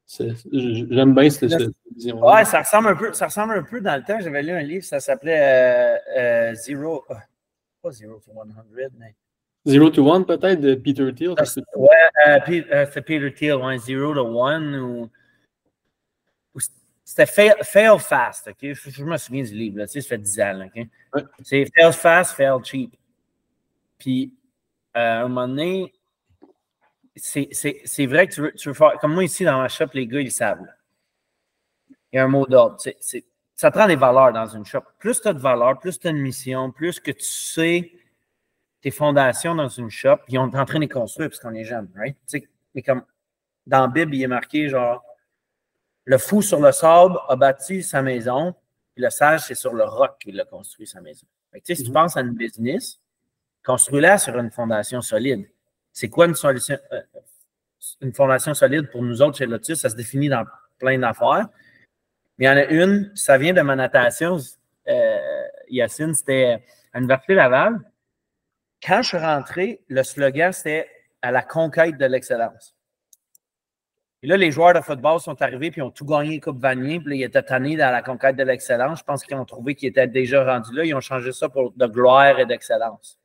j'aime bien cette, vision. Ouais, ça ressemble, un peu, ça ressemble un peu dans le temps. J'avais lu un livre, ça s'appelait euh, euh, Zero. Euh, pas Zero to 100, mais. Zero to One, peut-être, de Peter Thiel. Ouais, c'est Peter Thiel, ouais, Zero to One ou c'était fail, Fast, OK? Je, me souviens du livre, là, tu sais, ça fait 10 ans, OK? C'est Fail Fast, Fail Cheap. Puis, euh, à un moment donné, c'est vrai que tu veux, tu veux, faire. Comme moi, ici, dans ma shop, les gars, ils savent. Il y a un mot d'ordre. Ça prend des valeurs dans une shop. Plus tu as de valeurs, plus tu as une mission, plus que tu sais tes fondations dans une shop, puis on est en train de les construire parce qu'on est jeune, right? mais comme dans la Bible, il est marqué genre le fou sur le sable a bâti sa maison, puis le sage, c'est sur le roc qu'il a construit sa maison. si tu mhm. penses à une business, construis-la sur une fondation solide. C'est quoi une, solution, euh, une fondation solide pour nous autres chez Lotus? Ça se définit dans plein d'affaires. Mais il y en a une, ça vient de ma natation, euh, Yacine, c'était à l'Université Laval. Quand je suis rentré, le slogan, c'était à la conquête de l'excellence. Et là, les joueurs de football sont arrivés puis ont tout gagné Coupe Vanier. Puis ils étaient tannés dans la conquête de l'excellence. Je pense qu'ils ont trouvé qu'ils étaient déjà rendus là. Ils ont changé ça pour de gloire et d'excellence.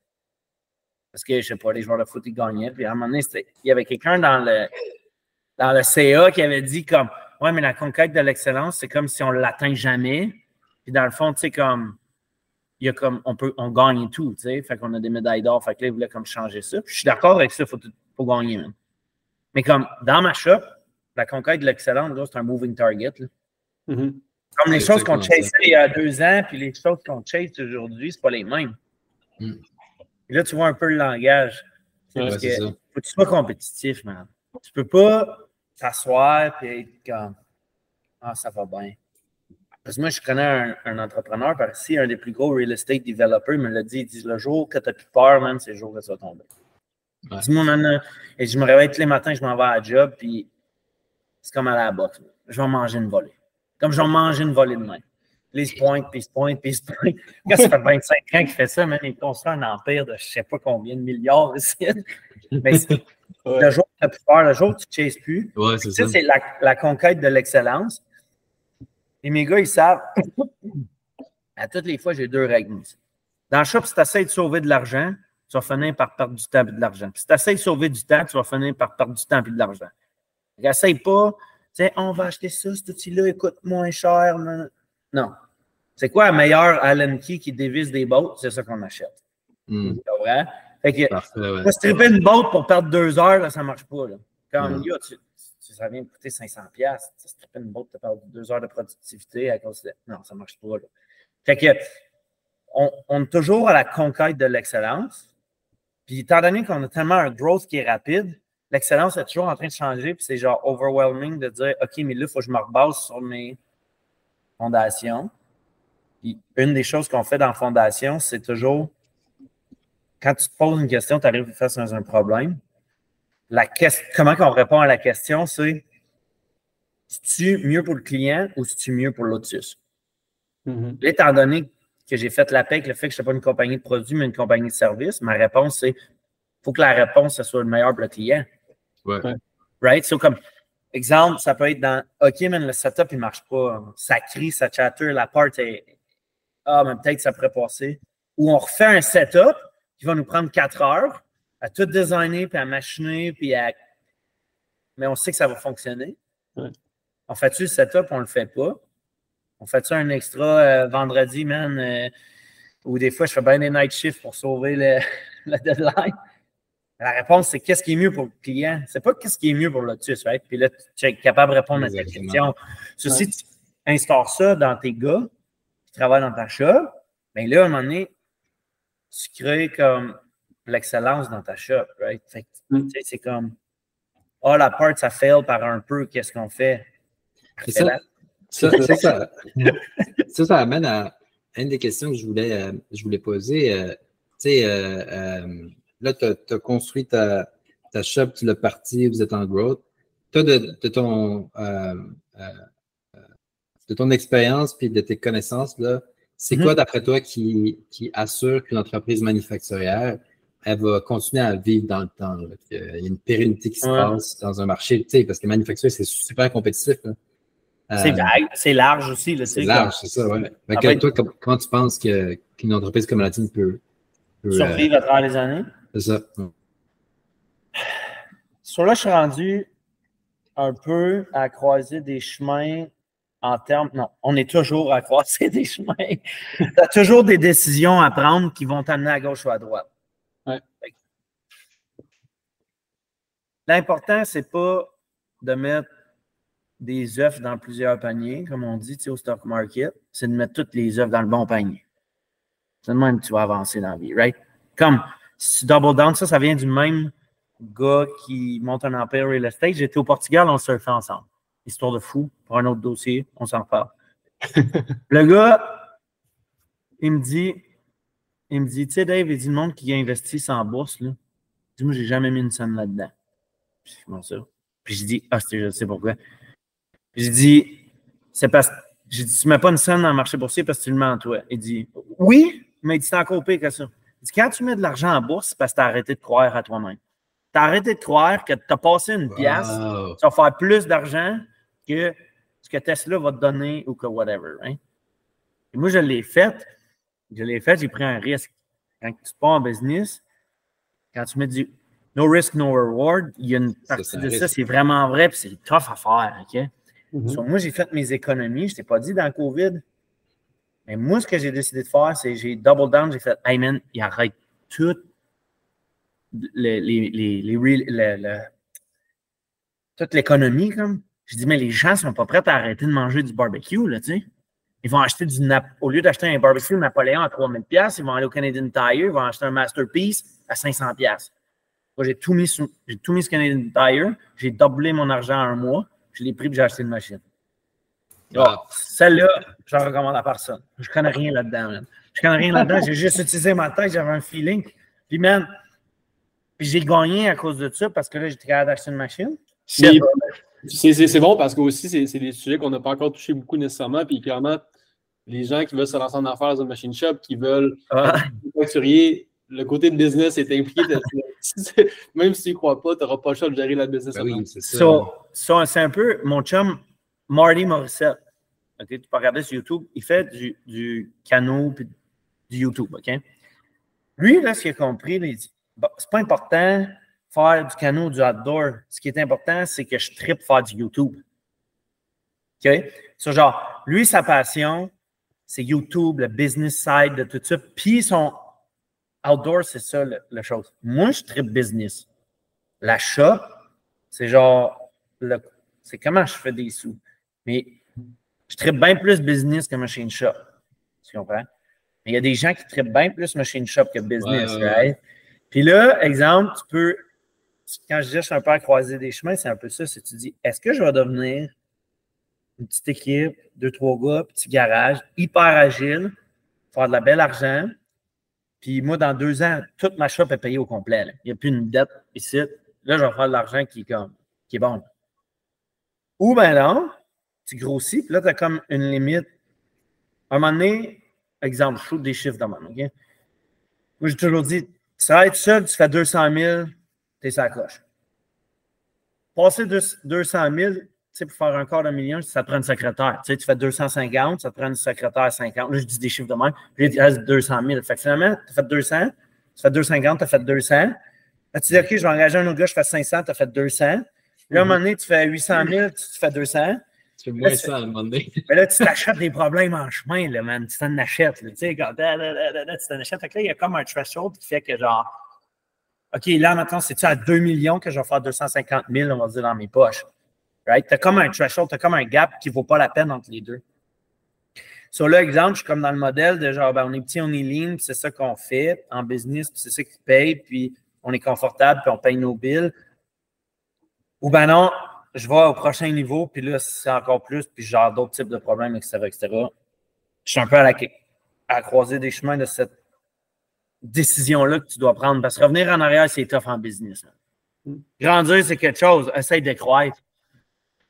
Parce que, je ne sais pas, les joueurs de foot, ils gagnaient. Puis à un moment donné, il y avait quelqu'un dans le, dans le CA qui avait dit comme Ouais, mais la conquête de l'excellence, c'est comme si on ne l'atteint jamais. Puis dans le fond, tu sais, comme il y a comme on peut on gagne tout, tu sais. Fait qu'on a des médailles d'or. Fait que là, ils voulaient comme changer ça. Puis je suis d'accord avec ça, il faut, faut, gagner, même. Mais comme dans ma shop, la conquête de l'excellence, c'est un moving target. Mm-hmm. Comme les choses qu'on chassait il y a deux ans, puis les choses qu'on chase aujourd'hui, c'est pas les mêmes. Mm. Et là, tu vois un peu le langage. parce que faut que tu sois compétitif, man. Tu peux pas t'asseoir et être comme Ah, ça va bien. Parce que moi, je connais un, entrepreneur par ici, un des plus gros real estate developers, il me l'a dit, il dit le jour que tu n'as plus peur, man, c'est le jour que ça va tomber. Dis-moi, man, et je me réveille tous les matins, je m'en vais à la job, puis c'est comme à la boxe. Je vais manger une volée. Comme je vais manger une volée de main. Puis il se pointe, puis il se pointe, puis il se pointe. Quand ça fait 25 ans qu'il fait ça, même, il construit un empire de je ne sais pas combien de milliards ici. Mais le jour que tu as plus peur, le jour que tu ne chases plus, ouais, ça, c'est la, la, conquête de l'excellence. Et mes gars, ils savent, à toutes les fois, j'ai deux règles. Dans le shop, si tu essaies de sauver de l'argent, tu vas finir par perdre du temps et de l'argent. Puis si tu essaies de sauver du temps, tu vas finir par perdre du temps et de l'argent. Essaye pas, on va acheter ça, cet outil-là, il coûte moins cher. Non. C'est quoi la meilleure Allen Key qui dévisse des bottes? C'est ça qu'on achète. Mm. C'est vrai? Fait que, ouais. stripper une botte pour perdre deux heures, là, ça ne marche pas. Là. Comme, mm. tu, ça vient de coûter 500$. Tu stripper une botte pour perdre deux heures de productivité à cause de... Non, ça ne marche pas. Là. Fait que, on, on est toujours à la conquête de l'excellence. Puis, étant donné qu'on a tellement un growth qui est rapide, l'excellence est toujours en train de changer, puis c'est genre overwhelming de dire OK, mais là, il faut que je me rebase sur mes fondations. une des choses qu'on fait dans la fondation, c'est toujours quand tu te poses une question, tu arrives face à un problème. La comment on répond à la question, c'est es-tu mieux pour le client ou es-tu mieux pour Lotus? Mm-hmm. Étant donné que j'ai fait la paix avec le fait que je ne suis pas une compagnie de produits, mais une compagnie de services, ma réponse, c'est faut que la réponse soit le meilleur pour le client. Ouais. Right? So, comme exemple, ça peut être dans OK, mais le setup, il ne marche pas. Ça crie, ça chatter, la part est. Ah, mais peut-être ça pourrait passer. Ou on refait un setup qui va nous prendre quatre heures à tout designer, puis à machiner, puis à. Mais on sait que ça va fonctionner. On fait-tu le setup, on ne le fait pas? On fait-tu un extra euh, vendredi, man? Euh, ou des fois, je fais bien des night shifts pour sauver le, la deadline? La réponse, c'est qu'est-ce qui est mieux pour le client? C'est pas qu'est-ce qui est mieux pour Lotus, right? Puis là, tu es capable de répondre à ta question. Si tu instaures ça dans tes gars qui travaillent dans ta shop, bien là, à un moment donné, tu crées comme l'excellence dans ta shop, right? Mm. C'est comme, oh, la part, ça fail par un peu, qu'est-ce qu'on fait? Ça ça, ça, ça, amène à une des questions que je voulais, euh, je voulais poser. Euh, tu sais, euh, là, tu as, construit ta, ta shop, tu l'as parti, vous êtes en growth. Toi, de, de, ton, euh, euh, de ton expérience puis de tes connaissances, là, c'est mm-hmm. quoi, d'après toi, qui, qui assure qu'une entreprise manufacturière, elle va continuer à vivre dans le temps? Il y a une pérennité qui se passe dans un marché, parce que manufacturier, c'est super compétitif. C'est euh, c'est large aussi. C'est large, c'est ça, ouais. Mais toi, comment tu penses qu'une entreprise comme la tienne peut, peut survivre à travers les années? C'est ça. Sur là, je suis rendu un peu à croiser des chemins en termes. Non, on est toujours à croiser des chemins. tu as toujours des décisions à prendre qui vont t'amener à gauche ou à droite. L'important, c'est pas de mettre des œufs dans plusieurs paniers, comme on dit au stock market, c'est de mettre toutes les œufs dans le bon panier. C'est de même que tu vas avancer dans la vie, right? Comme si double down, ça, ça vient du même gars qui monte un empire real estate. J'étais au Portugal, on surfait ensemble. Histoire de fou, pour un autre dossier, on s'en reparle. le gars, il me dit, il me dit, tu sais, Dave, il dit le monde qui a investi sans bourse, là. dis moi, j'ai jamais mis une scène là-dedans. Puis, comment ça? Puis je dis, ah, je sais pourquoi. Puis je dis, c'est parce que, j'ai dit, tu mets pas une scène dans le marché boursier parce que tu le mens, toi. Il dit, oui, mais il dit, c'est encore pire que ça quand tu mets de l'argent en bourse, c'est parce que tu as arrêté de croire à toi-même. Tu as arrêté de croire que tu as passé une pièce, tu vas faire plus d'argent que ce que Tesla va te donner ou que whatever. Hein? Et moi, je l'ai fait. Je l'ai fait, j'ai pris un risque. Quand tu pars en business, quand tu mets du no risk, no reward, il y a une partie de ça, c'est vraiment vrai, puis c'est tough à faire. OK? Mm-hmm. moi, j'ai fait mes économies. Je ne t'ai pas dit dans le COVID, mais moi, ce que j'ai décidé de faire, c'est j'ai double down, j'ai fait, hey man, il arrête tout les, les, les, toute l'économie, comme. Je dis, mais les gens ne sont pas prêts à arrêter de manger du barbecue, là, tu sais. Ils vont acheter du au lieu d'acheter un barbecue Napoléon à 3000 pièces, ils vont aller au Canadian Tire, ils vont acheter un Masterpiece à 500 pièces. Moi, j'ai tout mis j'ai tout mis sur Canadian Tire, j'ai doublé mon argent en un mois, je l'ai pris et j'ai acheté une machine. Ah. Celle-là, je la recommande à personne. Je connais rien là-dedans, Je connais rien là-dedans. J'ai juste utilisé ma tête, j'avais un feeling. Puis, man, j'ai gagné à cause de ça parce que là, j'étais capable d'acheter une machine. C'est bon parce que aussi, c'est des sujets qu'on n'a pas encore touché beaucoup nécessairement. Puis clairement, les gens qui veulent se lancer en affaires dans une machine shop, qui veulent ah. le côté de business est impliqué. même si tu ne crois pas, tu n'auras pas le choix de gérer la business. Ben oui, c'est ça. c'est un peu mon chum Marty Morissette. tu peux regarder sur YouTube. Il fait du, du canot puis du YouTube. OK? Lui, là, ce qu'il a compris, il dit bon, c'est pas important faire du canot du outdoor. Ce qui est important, c'est que je tripe faire du YouTube. OK? Genre, lui, sa passion, c'est YouTube, le business side de tout ça. Puis son outdoor, c'est ça la chose. Moi, je tripe business. L'achat, c'est genre, c'est comment je fais des sous. Mais je traite bien plus business que machine shop. Tu comprends? Mais il y a des gens qui traitent bien plus machine shop que business, right? Puis là, exemple, tu peux, quand je dis je suis un peu à croiser des chemins, c'est un peu ça. C'est tu dis, est-ce que je vais devenir une petite équipe, deux, trois gars, petit garage, hyper agile, faire de la belle argent. Puis moi, dans deux ans, toute ma shop est payée au complet. là. Il n'y a plus une dette ici. Là, je vais faire de l'argent qui, est comme, qui est bon. Ou ben non, tu grossis, puis là, tu as comme une limite. À un moment donné, exemple, je shoot des chiffres de même, OK? Moi, j'ai toujours dit, ça va être seul, tu fais 200 000, t'es sa coche. Passer deux- 200 000, tu sais, pour faire un quart de million, ça te prend une secrétaire. Tu sais, tu fais 250, ça te prend une secrétaire 50. Là, je dis des chiffres de même. Puis il reste 200 000. Fait que finalement, tu as fait 200, tu fais 250, tu as fait 200. Là, tu dis, OK, je vais engager un autre gars, je fais 500, tu as fait 200. Puis là, à un moment donné, tu fais 800 000, tu tu fais 200. Tu fais moins ça à un moment donné. Mais là, tu t'achètes des problèmes en chemin, là, man. Tu t'en achètes, là. Tu sais, quand da, da, da, tu t'en achètes. Fait que là, il y a comme un threshold qui fait que, genre, OK, là, maintenant, c'est-tu à 2 millions que je vais faire 250 000, on va dire, dans mes poches? Right? Tu as comme un threshold, tu as comme un gap qui ne vaut pas la peine entre les deux. Sur là, exemple, je suis comme dans le modèle de genre, ben, on est petit, on est lean, puis c'est ça qu'on fait en business, puis c'est ça qui paye, puis on est confortable, puis on paye nos bills. Ou ben non, je vais au prochain niveau, puis là, c'est encore plus, puis j'ai d'autres types de problèmes, etc., etc. Je suis un peu à la, à la croisée des chemins de cette décision-là que tu dois prendre. Parce que revenir en arrière, c'est tough en business. là. Grandir, c'est quelque chose. Essaye de croître.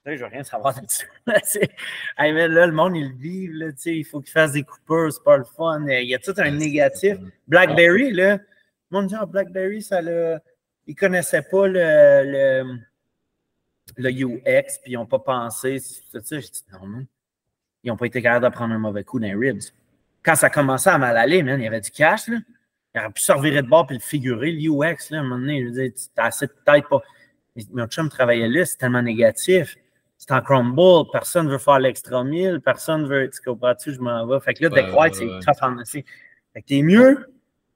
Je veux rien savoir de ça. C'est- Hey, là, le monde, il le vit. Là, tu sais, il faut qu'il fasse des coupures, c'est pas le fun. Il y a tout un négatif. BlackBerry, là, le monde dit, BlackBerry, ça l'a. Ils connaissaient pas le, le, le UX, puis ils n'ont pas pensé. C'est je dis, non, non. Ils n'ont pas été capables de prendre un mauvais coup dans les ribs. Quand ça commençait à mal aller, man, il y avait du cash, là. Il aurait pu se revirer de bord puis le figurer, le UX, là, à un moment donné. Je veux dire, t'as assez de tête. Mais Mon chum travaillait là, c'est tellement négatif. C'est en crumble, personne ne veut faire l'extra mille, personne veut. Tu comprends-tu, je m'en vais. Fait que là, Ouais, décroître, ouais, ouais. c'est tough en. Fait que t'es mieux,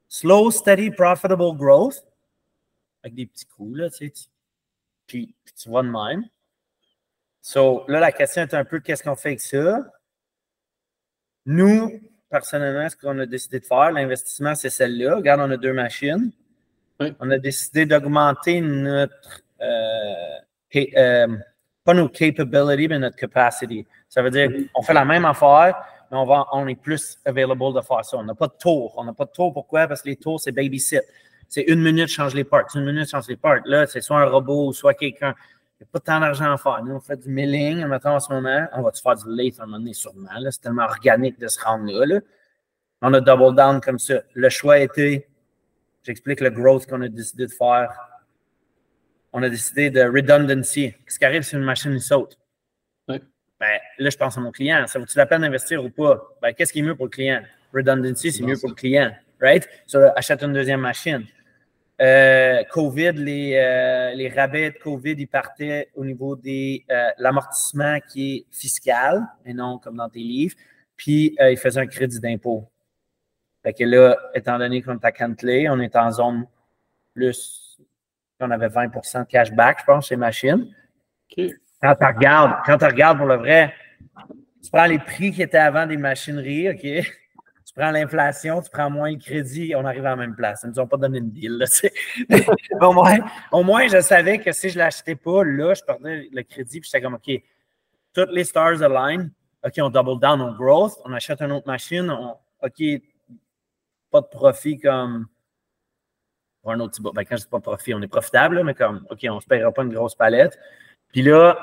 slow, steady, profitable growth, avec des petits coups, là, tu sais. Puis, puis tu vas de même. So, là, la question est un peu qu'est-ce qu'on fait avec ça? Nous, personnellement, ce qu'on a décidé de faire, l'investissement, c'est celle-là. Regarde, on a deux machines. Oui. On a décidé d'augmenter notre, euh, euh, pas nos capabilities, mais notre capacity. Ça veut dire on fait la même affaire, mais on, va, on est plus available de faire ça. On n'a pas de tour. On n'a pas de tour. Pourquoi? Parce que les tours, c'est babysit. C'est une minute, change les parts. Une minute, change les parts. Là, c'est soit un robot, soit quelqu'un. Il n'y a pas tant d'argent à faire. Nous, on fait du milling, mettons, en ce moment. On va-tu faire du lathe à un moment donné, sûrement. C'est tellement organique de se rendre là, là. On a double down comme ça. Le choix a été, j'explique le growth qu'on a décidé de faire. On a décidé de redundancy. Qu'est-ce qui arrive si une machine saute? Oui. Ben, là, je pense à mon client. Ça vaut-tu la peine d'investir ou pas? Ben, qu'est-ce qui est mieux pour le client? Redundancy, c'est mieux ça. pour le client. Right? So, achète une deuxième machine. Euh, COVID, les, euh, les rabais de COVID, ils partaient au niveau de l'amortissement qui est fiscal et non comme dans tes livres. Puis, euh, ils faisaient un crédit d'impôt. Fait que là, étant donné qu'on est à Cantley, on est en zone plus, on avait 20% de cashback, je pense, chez Machine. OK. Quand tu regardes, quand tu regardes pour le vrai, tu prends les prix qui étaient avant des machineries, OK? Prends l'inflation, tu prends moins le crédit, on arrive à la même place. Ils ne nous ont pas donné une deal. Là, au, moins, au moins, je savais que si je ne l'achetais pas, là, je perdais le crédit, puis j'étais comme, OK, toutes les stars align. OK, on double down on growth, on achète une autre machine, on- OK, pas de profit comme pour un autre petit bout. Ben, quand je dis pas profit, on est profitable, là, mais comme, OK, on ne se paiera pas une grosse palette. Puis là,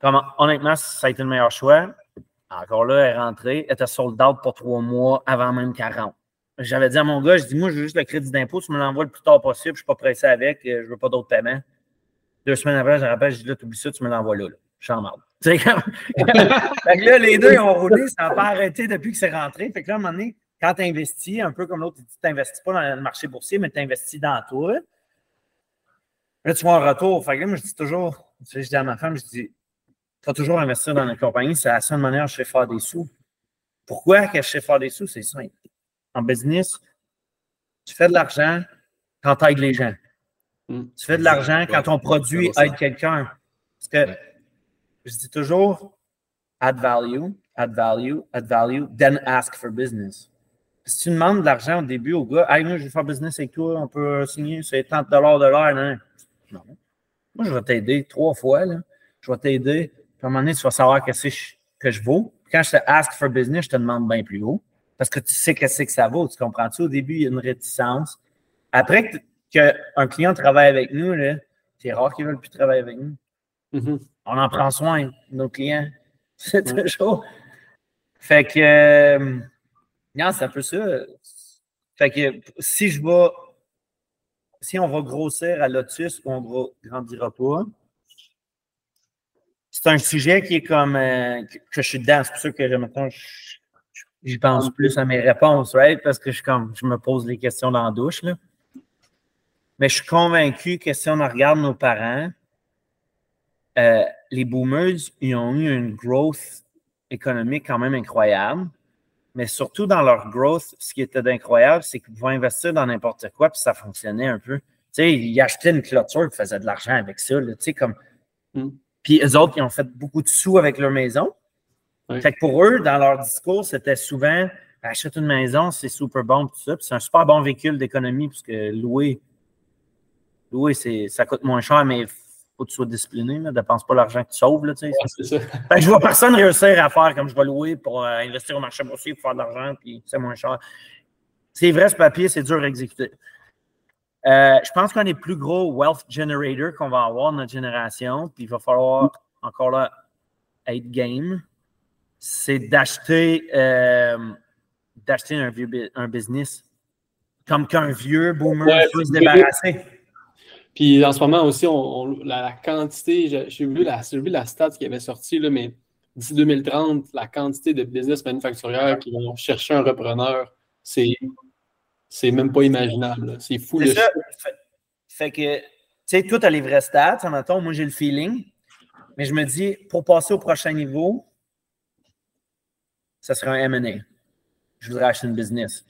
comme, honnêtement, ça a été le meilleur choix. Encore là, elle est rentrée, elle était sold out pour trois mois avant même 40. J'avais dit à mon gars, je dis, moi, je veux juste le crédit d'impôt, tu me l'envoies le plus tard possible, je ne suis pas pressé avec, euh, je ne veux pas d'autres paiements. Deux semaines après, je rappelle, je dis, là, tu oublies ça, tu me l'envoies là, là. Je suis en marde. Fait que là, les deux, ils ont roulé, ça n'a pas arrêté depuis que c'est rentré. Fait que là, à un moment donné, quand tu investis, un peu comme l'autre, tu n'investis pas dans le marché boursier, mais tu investis dans toi. Là, tu vois un retour. Fait que là, moi, je dis toujours, je dis à ma femme, je dis, tu vas toujours investir dans la compagnie, c'est la seule manière que je sais faire des sous. Pourquoi que je sais faire des sous? C'est simple. En business, tu fais de l'argent quand tu aides les gens. Mm. Tu fais de l'argent quand ton produit 100%. aide quelqu'un. Parce que je dis toujours, add value, add value, add value, then ask for business. Si tu demandes de l'argent au début au gars, hey, moi, je vais faire business avec toi, on peut signer, c'est 30 de l'heure. Non. non. Moi, je vais t'aider trois fois. Là. Je vais t'aider Puis à un moment donné, tu vas savoir qu'est-ce que je vaux. quand je te ask for business, je te demande bien plus haut. Parce que tu sais qu'est-ce que ça vaut. Tu comprends-tu? Au début, il y a une réticence. Après qu'un client travaille avec nous, c'est rare qu'ils ne veulent plus travailler avec nous. Mhm. On en prend soin, nos clients. C'est toujours. Fait que. Euh, non, c'est un peu ça. Fait que si je vais. Si on va grossir à Lotus, on ne grandira pas. C'est un sujet qui est comme. Euh, que je suis dedans. C'est pour ça que maintenant, j'y pense plus à mes réponses, right? Parce que je, comme, je me pose les questions dans la douche. Là. Mais je suis convaincu que si on regarde nos parents, euh, les boomers, ils ont eu une growth économique quand même incroyable. Mais surtout dans leur growth, ce qui était incroyable, c'est qu'ils pouvaient investir dans n'importe quoi, puis ça fonctionnait un peu. Tu sais, ils achetaient une clôture, ils faisaient de l'argent avec ça. tu sais, comme... Mm. Puis eux autres, ils ont fait beaucoup de sous avec leur maison. Fait que pour eux, dans leur discours, c'était souvent achète une maison, c'est super bon, tout ça. Puis c'est un super bon véhicule d'économie, puisque louer, louer ça coûte moins cher, mais faut que tu sois discipliné, ne dépense pas l'argent que tu sauves. Là, tu sais. je vois personne réussir à faire comme je vais louer pour euh, investir au marché boursier pour faire de l'argent, puis c'est moins cher. C'est vrai, ce papier, c'est dur à exécuter. Euh, je pense qu'on est plus gros wealth generator qu'on va avoir dans notre génération, puis il va falloir encore là être game. C'est d'acheter euh, d'acheter un, un business comme qu'un vieux boomer peut se débarrasser. Puis en ce moment aussi, on, la, quantité, j'ai vu la, vu la stat qui avait sorti, là, mais d'ici 2030, la quantité de business manufacturiers qui vont chercher un repreneur, c'est, c'est même pas imaginable. C'est fou. C'est ça. Fait, que, tu sais, tout a les vrais stats. Mettons, moi, j'ai le feeling. Mais je me dis, pour passer au prochain niveau, ça serait un M&A. Je voudrais acheter une business.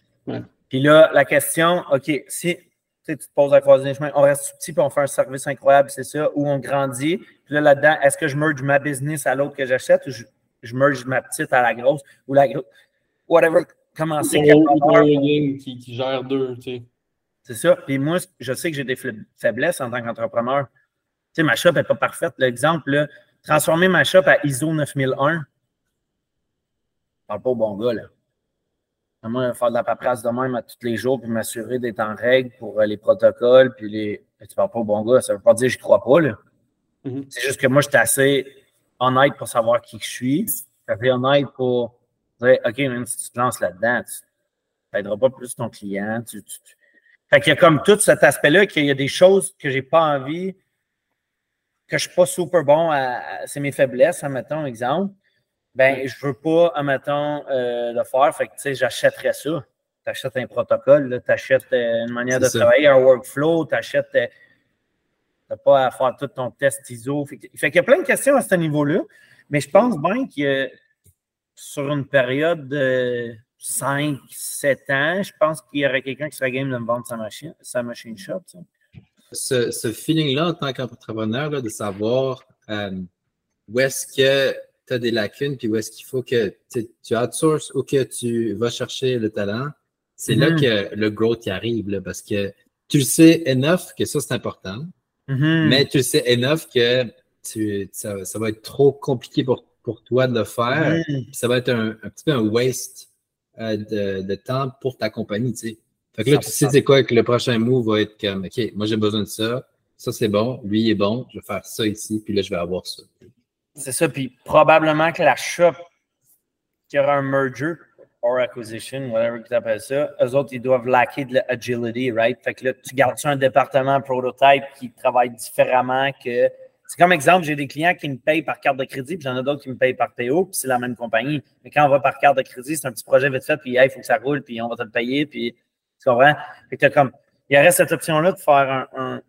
Puis là, la question, OK, si tu te poses à croiser les chemins, on reste petit puis on fait un service incroyable, c'est ça, ou on grandit. Puis là, là-dedans, est-ce que je merge ma business à l'autre que j'achète ou je, je, merge ma petite à la grosse ou la grosse, whatever, commencer qui, qui, qui gère deux, tu sais. C'est ça. Puis moi, je sais que j'ai des faiblesses en tant qu'entrepreneur. Tu sais, ma shop n'est pas parfaite. L'exemple, transformer ma shop à ISO 9001, je parle pas au bon gars, là. Moi, faire de la paperasse de même à tous les jours, puis m'assurer d'être en règle pour euh, les protocoles, puis les. Tu parles pas au bon gars, ça veut pas dire que je crois pas, là. Mm-hmm. C'est juste que moi, j'étais assez honnête pour savoir qui je suis. J'étais honnête pour dire, OK, même si tu te lances là-dedans, tu n'aideras pas plus ton client. Tu, Fait qu'il y a comme tout cet aspect-là qu'il y a des choses que j'ai pas envie, que je suis pas super bon à. C'est mes faiblesses, admettons, exemple ben, je veux pas, admettons, euh, le faire. Fait que, tu sais, j'achèterais ça. Tu achètes un protocole, tu achètes euh, une manière de travailler, un workflow, tu achètes. Euh, tu n'as pas à faire tout ton test ISO. Fait, qu'il y a plein de questions à ce niveau-là. Mais je pense bien que sur une période de 5, 7 ans, je pense qu'il y aurait quelqu'un qui serait game de me vendre sa machine, sa machine shop. Ce, ce feeling-là en tant qu'entrepreneur, de savoir où est-ce que tu as des lacunes, puis où est-ce qu'il faut que tu outsources ou que tu vas chercher le talent, c'est là mm-hmm. que le growth arrive, parce que tu le sais enough que ça, c'est important, mm-hmm. mais tu le sais enough que tu, ça, va être trop compliqué pour, pour toi de le faire. Ça va être un, petit peu un waste euh, de, de, temps pour ta compagnie, tu sais. Fait que là, tu sais, c'est quoi que le prochain move va être comme, OK, moi, j'ai besoin de ça. Ça, c'est bon. Lui, il est bon. Je vais faire ça ici. Puis là, je vais avoir ça. C'est ça. Puis probablement que la shop qui aura un merger or acquisition, whatever tu appelles ça, eux autres, ils doivent laquer de l'agility, right? Fait que là, tu gardes un département prototype qui travaille différemment que. C'est comme exemple, j'ai des clients qui me payent par carte de crédit, puis j'en ai d'autres qui me payent par PO, puis c'est la même compagnie. Mais quand on va par carte de crédit, c'est un petit projet vite fait, puis il faut que ça roule, puis on va te le payer, puis tu comprends? Fait que comme, il aurait cette option-là de faire un,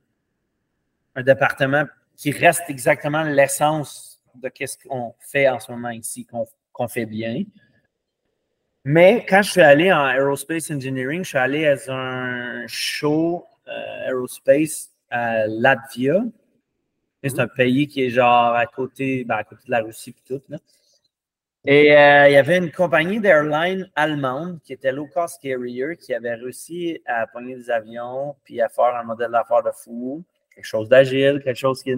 un département qui reste exactement l'essence de ce qu'on fait en ce moment ici, qu'on fait bien. Mais quand je suis allé en Aerospace Engineering, je suis allé à un show euh, Aerospace à Latvia. C'est un pays qui est genre à côté, ben, à côté de la Russie et tout. Là. Et euh, il y avait une compagnie d'airline allemande qui était low cost carrier qui avait réussi à pogner des avions puis à faire un modèle d'affaires de fou, quelque chose d'agile, quelque chose qui est.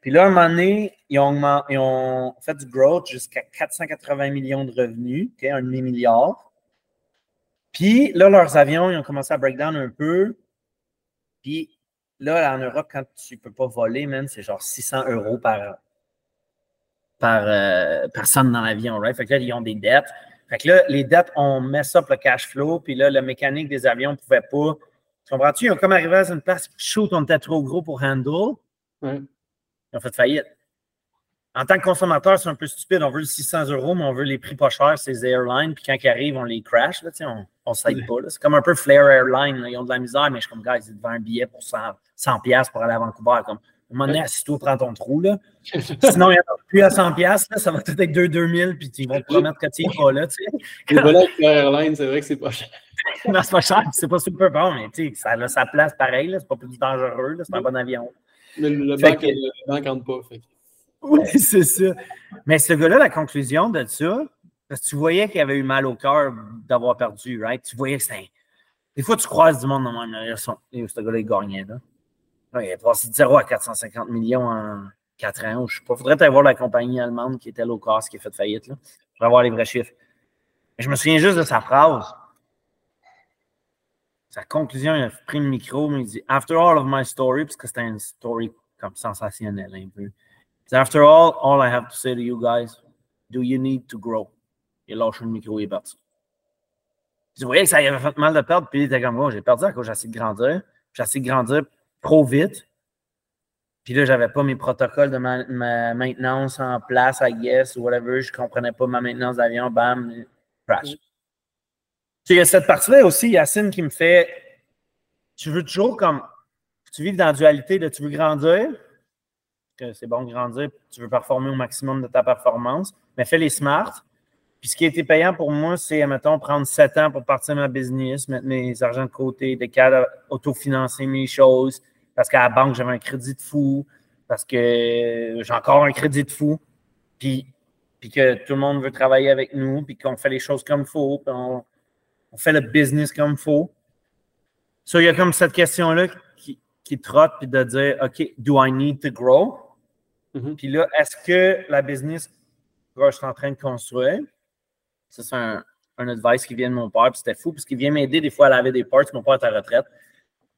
Puis là, à un moment donné, ils ont, ils ont fait du growth jusqu'à 480 millions de revenus, un demi-milliard. Puis là, leurs avions, ils ont commencé à breakdown un peu. Puis là, en Europe, quand tu ne peux pas voler, man, c'est genre 600 euros par, par euh, personne dans l'avion, right? Fait que là, ils ont des dettes. Fait que là, les dettes, on met ça pour le cash flow, puis là, la mécanique des avions ne pouvait pas. Tu comprends-tu? Ils ont comme arrivé à une place, shoot, on était trop gros pour handle. Ils ont fait faillite. En tant que consommateur, c'est un peu stupide. On veut le 600 euros, mais on veut les prix pas chers, ces airlines. Puis quand ils arrivent, on les crash. Là, on ne s'aide pas. C'est comme un peu Flair Airline. là. Ils ont de la misère, mais je suis comme, guys, ils vendent un billet pour 100, 100 piastres pour aller à Vancouver. Comme, à un moment donné, assis-toi, prends ton trou. Là. Sinon, il n'y en a plus à 100 piastres. là, Ça va tout être 2 2000 puis ils vont te promettre que tu n'y pas là. Tu sais. Les volets Flair Airlines, c'est vrai que c'est pas cher. Non, c'est pas cher, c'est pas super bon, mais tu sais, ça a sa place pareil. C'est pas plus dangereux. C'est un bon avion. Mais le Fait banque, que- le banque compte pas. fait Oui, c'est ça. Mais ce gars-là, la conclusion de ça, parce que tu voyais qu'il avait eu mal au cœur d'avoir perdu, right? Tu voyais que c'était. Des fois, tu croises du monde dans Et Ce gars-là, il gagnait, là. Il est passé de 0 à 450 millions en 4 ans. Je sais pas. Faudrait aller voir la compagnie allemande qui était low cost, qui a fait faillite, là. Faudrait voir les vrais chiffres. Mais je me souviens juste de sa phrase. Sa conclusion, il a pris le micro, mais il dit After all of my story, parce que c'était une story comme sensationnelle un peu. After all, all I have to say to you guys, do you need to grow? A lâché le micro, il est parti. Tu voyais que ça avait fait mal de perdre, puis il était comme moi, j'ai perdu à cause j'ai essayé de grandir. J'ai essayé de grandir trop vite. Puis là, j'avais pas mes protocoles de ma, ma maintenance en place, I guess, ou whatever. Je comprenais pas ma maintenance d'avion, bam, crash. Il y a cette partie-là aussi, Yacine, qui me fait. Tu veux toujours comme. Tu vis dans la dualité de tu veux grandir, que c'est bon de grandir, tu veux performer au maximum de ta performance, mais fais les smart. Puis ce qui a été payant pour moi, c'est, mettons, prendre sept ans pour partir ma business, mettre mes argents de côté, de cadre, autofinancer mes choses, parce qu'à la banque, j'avais un crédit de fou, parce que j'ai encore un crédit de fou, puis, puis que tout le monde veut travailler avec nous, puis qu'on fait les choses comme il faut, puis on, fait le business comme il faut. So, il y a comme cette question-là qui, qui trotte, puis de dire, OK, do I need to grow? Mhm. Puis là, est-ce que la business que je suis en train de construire, ça, c'est un, un advice qui vient de mon père, puis c'était fou, parce qu'il vient m'aider des fois à laver des parts. Mon père est à la retraite.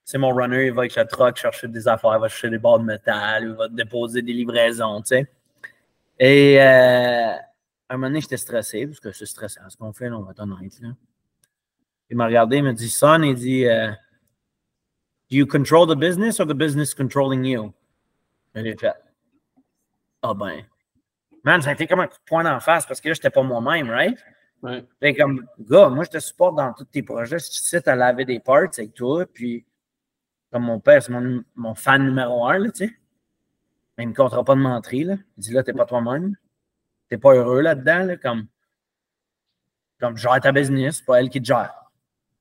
C'est mon runner, il va avec le truck chercher des affaires, il va chercher des barres de métal, il va déposer des livraisons, tu sais. Et euh, à un moment donné, j'étais stressé, parce que c'est stressant ce qu'on fait, là, on va être honnête. Là. Il m'a regardé, il m'a dit, son, il dit, euh, Do you control the business or the business controlling you? J'ai fait, ah ben, man, ça a été comme un coup de poing d'en face parce que là, j'étais pas moi-même, right? Ouais. Fait comme, gars, moi, je te supporte dans tous tes projets. Si tu sais à laver des parts avec toi, puis comme mon père, c'est mon, mon fan numéro un, là, tu sais. Mais il ne comptera pas de mentir, là. Il dit, là, t'es pas toi-même. T'es pas heureux là-dedans, là, comme, comme, gère ta business, c'est pas elle qui te gère.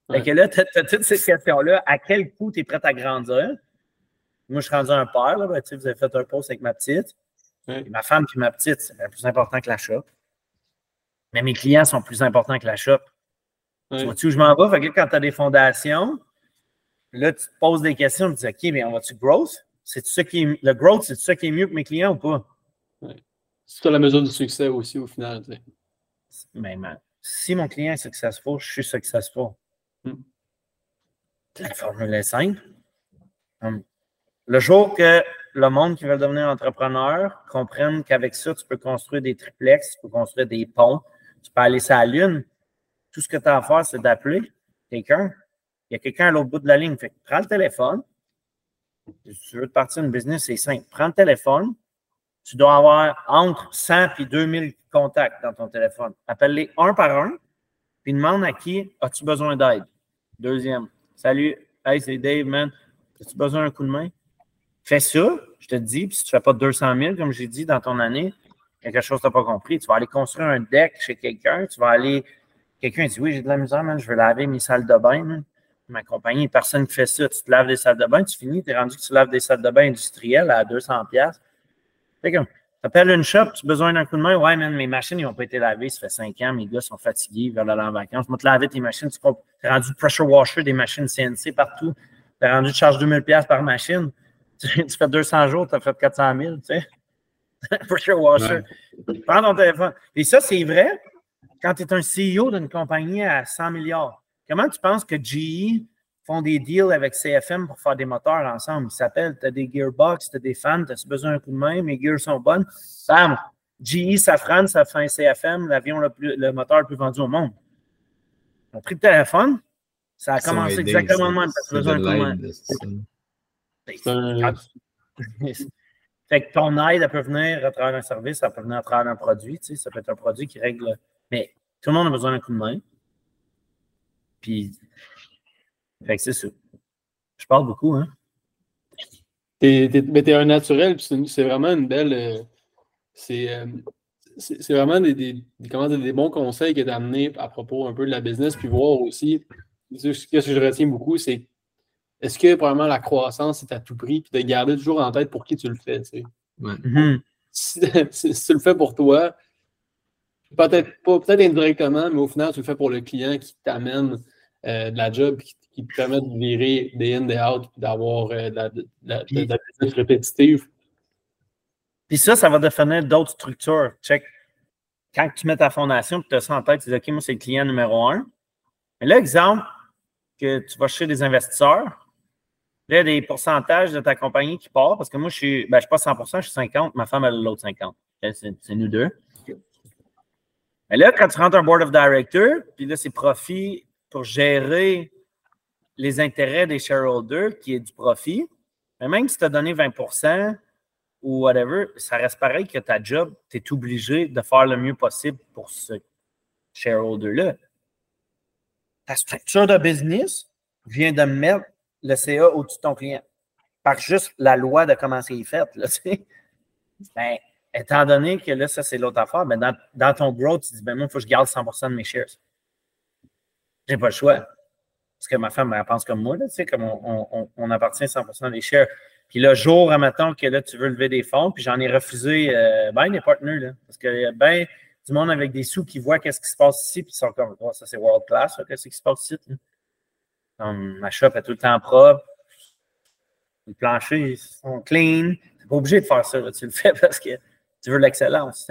Fait Ouais. que là, t'as as toutes ces questions-là. À quel coup tu es prêt à grandir? Moi, je suis rendu un père, là. Ben, tu sais, vous avez fait un post avec ma petite. Et ma femme puis ma petite, c'est bien plus important que la shop. Mais mes clients sont plus importants que la shop. Tu vois-tu où je m'en vais? Fait que quand tu as des fondations, là, tu te poses des questions, tu te dis, OK, mais on va-tu growth? C'est ça qui est, le growth, c'est ça qui est mieux que mes clients ou pas? C'est la mesure du succès aussi au final. tu sais. Mais man, si mon client est successful, je suis successful. Hmm. La formule est simple. Hum. Le jour que le monde qui veut devenir entrepreneur comprenne qu'avec ça, tu peux construire des triplex, tu peux construire des ponts, tu peux aller sur la Lune, tout ce que tu as à faire, c'est d'appeler quelqu'un. Il y a quelqu'un à l'autre bout de la ligne. Fait que prends le téléphone. Si tu veux te partir une business, c'est simple. Prends le téléphone. Tu dois avoir entre 100 et 2000 contacts dans ton téléphone. Appelle-les un par un, puis demande à qui as-tu besoin d'aide. Deuxième. Salut, hey, c'est Dave, man. As-tu besoin d'un coup de main? Fais ça, je te dis, puis si tu ne fais pas 200 000, comme j'ai dit, dans ton année, quelque chose que tu n'as pas compris. Tu vas aller construire un deck chez quelqu'un, tu vas aller. Quelqu'un dit Oui, j'ai de la misère, je veux laver mes salles de bain, man. Ma compagnie, personne qui fait ça. Tu te laves des salles de bain, tu finis, tu es rendu que tu laves des salles de bain industrielles à 200$. Fait comme, t'appelles une shop, tu as besoin d'un coup de main. Ouais, man, mes machines, n'ont pas été lavées, ça fait 5 ans, mes gars sont fatigués, ils veulent aller en vacances. Moi, te laver tes machines, tu es rendu pressure washer des machines CNC partout. Tu es rendu de charge 2000$ par machine. Tu, fais 200 jours, tu as fait 400 000, tu sais. Pressure washer. Prends ton téléphone. Et ça, c'est vrai quand tu es un CEO d'une compagnie à 100 milliards. Comment tu penses que GE font des deals avec CFM pour faire des moteurs ensemble? Ils s'appellent, tu as des gearbox, tu as des fans, tu as besoin d'un coup de main, mes gears sont bonnes. Bam! GE, Safran, ça fait un CFM, l'avion le, le moteur le plus vendu au monde. On a pris le téléphone, ça a commencé exactement le même. Tu as besoin d'un coup de main. Fait que ton aide, elle peut venir à travers un service, elle peut venir à travers un produit. Tu sais, ça peut être un produit qui règle. Mais tout le monde a besoin d'un coup de main. Puis, fait que c'est ça. Je parle beaucoup, hein. T'es, mais t'es un naturel, puis c'est, vraiment une belle. Euh, euh, c'est, c'est, vraiment des, des, comment dire, des bons conseils que tu as amenés à propos un peu de la business, puis voir aussi. Ce que je retiens beaucoup, c'est est-ce que probablement la croissance est à tout prix, puis de garder toujours en tête pour qui tu le fais. Tu sais? Mm-hmm. si, tu le fais pour toi, peut-être pas, peut-être indirectement, mais au final, tu le fais pour le client qui t'amène euh, de la job, qui, qui, te permet de virer des in, des out, puis d'avoir euh, de, la, de, la, business répétitive. Puis ça, ça va définir d'autres structures. Check. Quand tu mets ta fondation, tu as ça en tête, tu dis OK, moi, c'est le client numéro un. Mais là, exemple, que tu vas chercher des investisseurs, des pourcentages de ta compagnie qui part, parce que moi, je suis, ben, suis pas 100 je suis 50, ma femme, elle a l'autre 50. C'est nous deux. Mais là, quand tu rentres un board of directors, puis là, c'est profit pour gérer les intérêts des shareholders, qui est du profit. Mais même si tu as donné 20% ou whatever, ça reste pareil que ta job, tu es obligé de faire le mieux possible pour ce shareholder-là. Ta structure de business vient de mettre le CA au-dessus de ton client. Par juste la loi de comment c'est fait. Là, ben, étant donné que là, ça, c'est l'autre affaire, ben, dans, dans, ton growth, tu dis, ben, moi, il faut que je garde 100% de mes shares. J'ai pas le choix. Parce que ma femme, elle pense comme moi, là, comme on, on, on, appartient 100% des shares. Puis le jour, admettons que là, tu veux lever des fonds, puis j'en ai refusé euh, ben des partenaires, là, parce a bien du monde avec des sous qui voient qu'est-ce qui se passe ici, puis ils sont comme, oh, ça c'est world class, qu'est-ce qui se passe ici. Ma shop est tout le temps propre. Les planchers sont clean. Tu n'es pas obligé de faire ça. Tu le fais parce que tu veux l'excellence.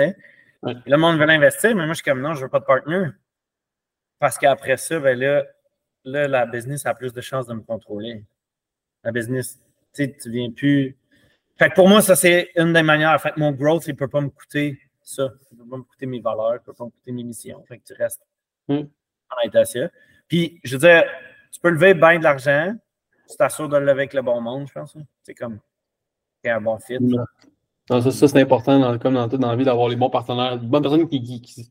Le monde veut l'investir, mais moi, je suis comme non, je ne veux pas de partenaire. Parce qu'après ça, ben là, là, la business a plus de chances de me contrôler. La business, tu sais, tu viens plus. Fait que pour moi, ça, c'est une des manières. Fait, mon growth, il ne peut pas me coûter ça. Il ne peut pas me coûter mes valeurs, il ne peut pas me coûter mes missions. Fait que tu restes mm. en état Puis, je veux dire, tu peux lever bien de l'argent, tu t'assures de le lever avec le bon monde, je pense. Hein. C'est comme un bon fit. ça, c'est important, dans, comme dans toute dans la vie, d'avoir les bons partenaires, les bonnes personnes qui, qui,